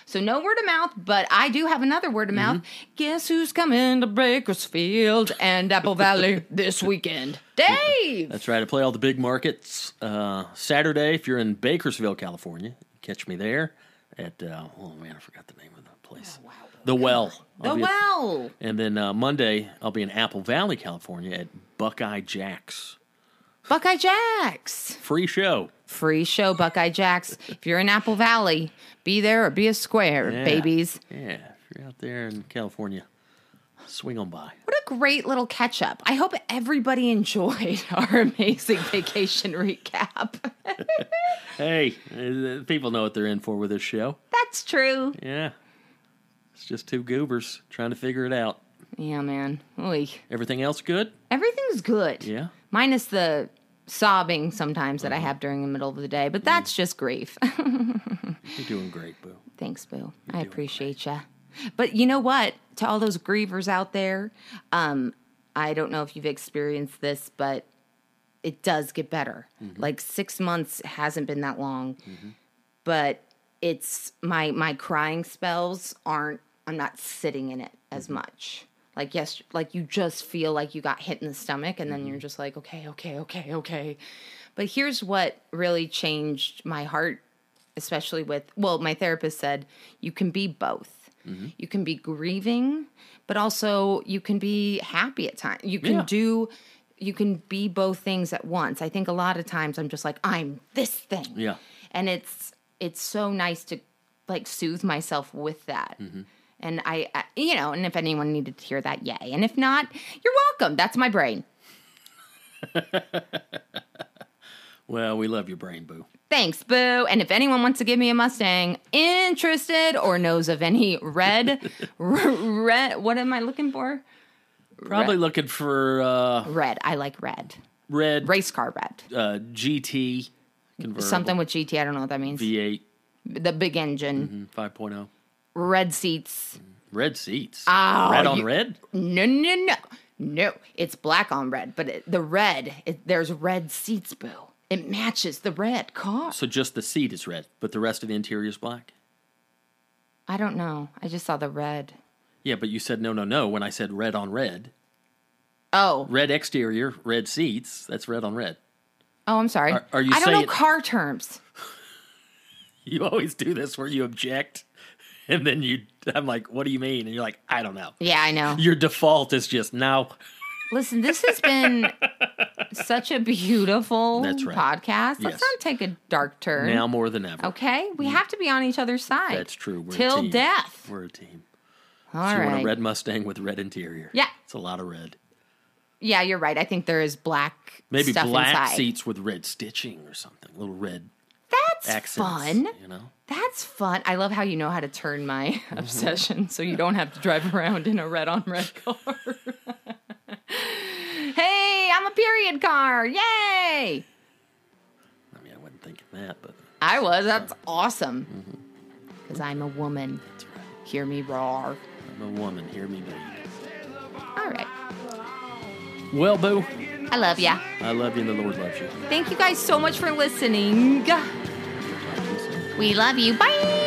so no word of mouth, but I do have another word of mouth. Guess who's coming to Bakersfield and Apple Valley this weekend? Dave. That's right. I play all the big markets. Uh, Saturday, if you're in Bakersfield, California, catch me there at, uh, oh man, I forgot the name of the place. The Well. The I'll be at- well. and then uh, Monday, I'll be in Apple Valley, California at Buckeye Jack's. Buckeye Jacks. Free show. Free show, Buckeye Jacks. If you're in Apple Valley, be there or be a square, Yeah. babies. Yeah, if you're out there in California, swing on by. What a great little catch up. I hope everybody enjoyed our amazing vacation recap. Hey, uh, people know what they're in for with this show. That's true. Yeah. It's just two goobers trying to figure it out. Yeah, man. Oy. Everything else good? Everything's good. Yeah. Minus the sobbing sometimes that I mm-hmm. have during the middle of the day, but that's mm. just grief. You're doing great, Boo. Thanks, Boo. I appreciate ya. But you know what? To all those grievers out there, um, I don't know if you've experienced this, but it does get better. Mm-hmm. Like six months hasn't been that long, mm-hmm. but it's my my crying spells aren't. I'm not sitting in it as mm-hmm. much. Like yes, like you just feel like you got hit in the stomach, and then you're mm-hmm. just like, okay, okay, okay, okay. But here's what really changed my heart especially with well my therapist said you can be both mm-hmm. you can be grieving but also you can be happy at times you can Yeah. do you can be both things at once i think a lot of times i'm just like i'm this thing Yeah. and it's it's so nice to like soothe myself with that And I, I, you know, and if anyone needed to hear that, yay. And if not, you're welcome. That's my brain. Well, we love your brain, boo. Thanks, boo. And if anyone wants to give me a Mustang, interested or knows of any red, r- red, what am I looking for? Probably looking for uh, Red. I like red. red Race car red. uh, GT convertible Something with GT. I don't know what that means. V8 the big engine. 5.0. Red seats. Red seats. Oh, red on you- red. No, no, no. No. It's black on red, but it, the red, it, there's red seats, boo. It matches the red car. So just the seat is red, but the rest of the interior is black. I don't know. I just saw the red. Yeah, but you said no, no, no when I said red on red. Oh, Red exterior, red seats. That's red on red. oh, I'm sorry. Are- are you I don't know car terms. You always do this where you object, and then you. I'm like, what do you mean? And you're like, I don't know. Yeah, I know. Your default is just no. Listen, this has been such a beautiful That's right. podcast. Let's Yes. not take a dark turn. Now more than ever. Okay, we mm. have to be on each other's side. That's true. We're a Till team. death. We're a team. All so you want a red Mustang with red interior. Yeah. It's a lot of red. Yeah, you're right. I think there is black Maybe stuff black inside. seats with red stitching or something. Little red That's accents. fun. You know? That's fun. I love how you know how to turn my Mm-hmm. obsession so you don't have to drive around in a red on red car. hey, I'm a period car. Yay! I mean, I wasn't thinking that, but I was. That's awesome. Mm-hmm. Because I'm a woman. that's right. Hear me roar. I'm a woman. Hear me, baby. All right. Well, boo, I love ya. I love you and the Lord loves you. Thank you guys so much for listening. We love you. Bye.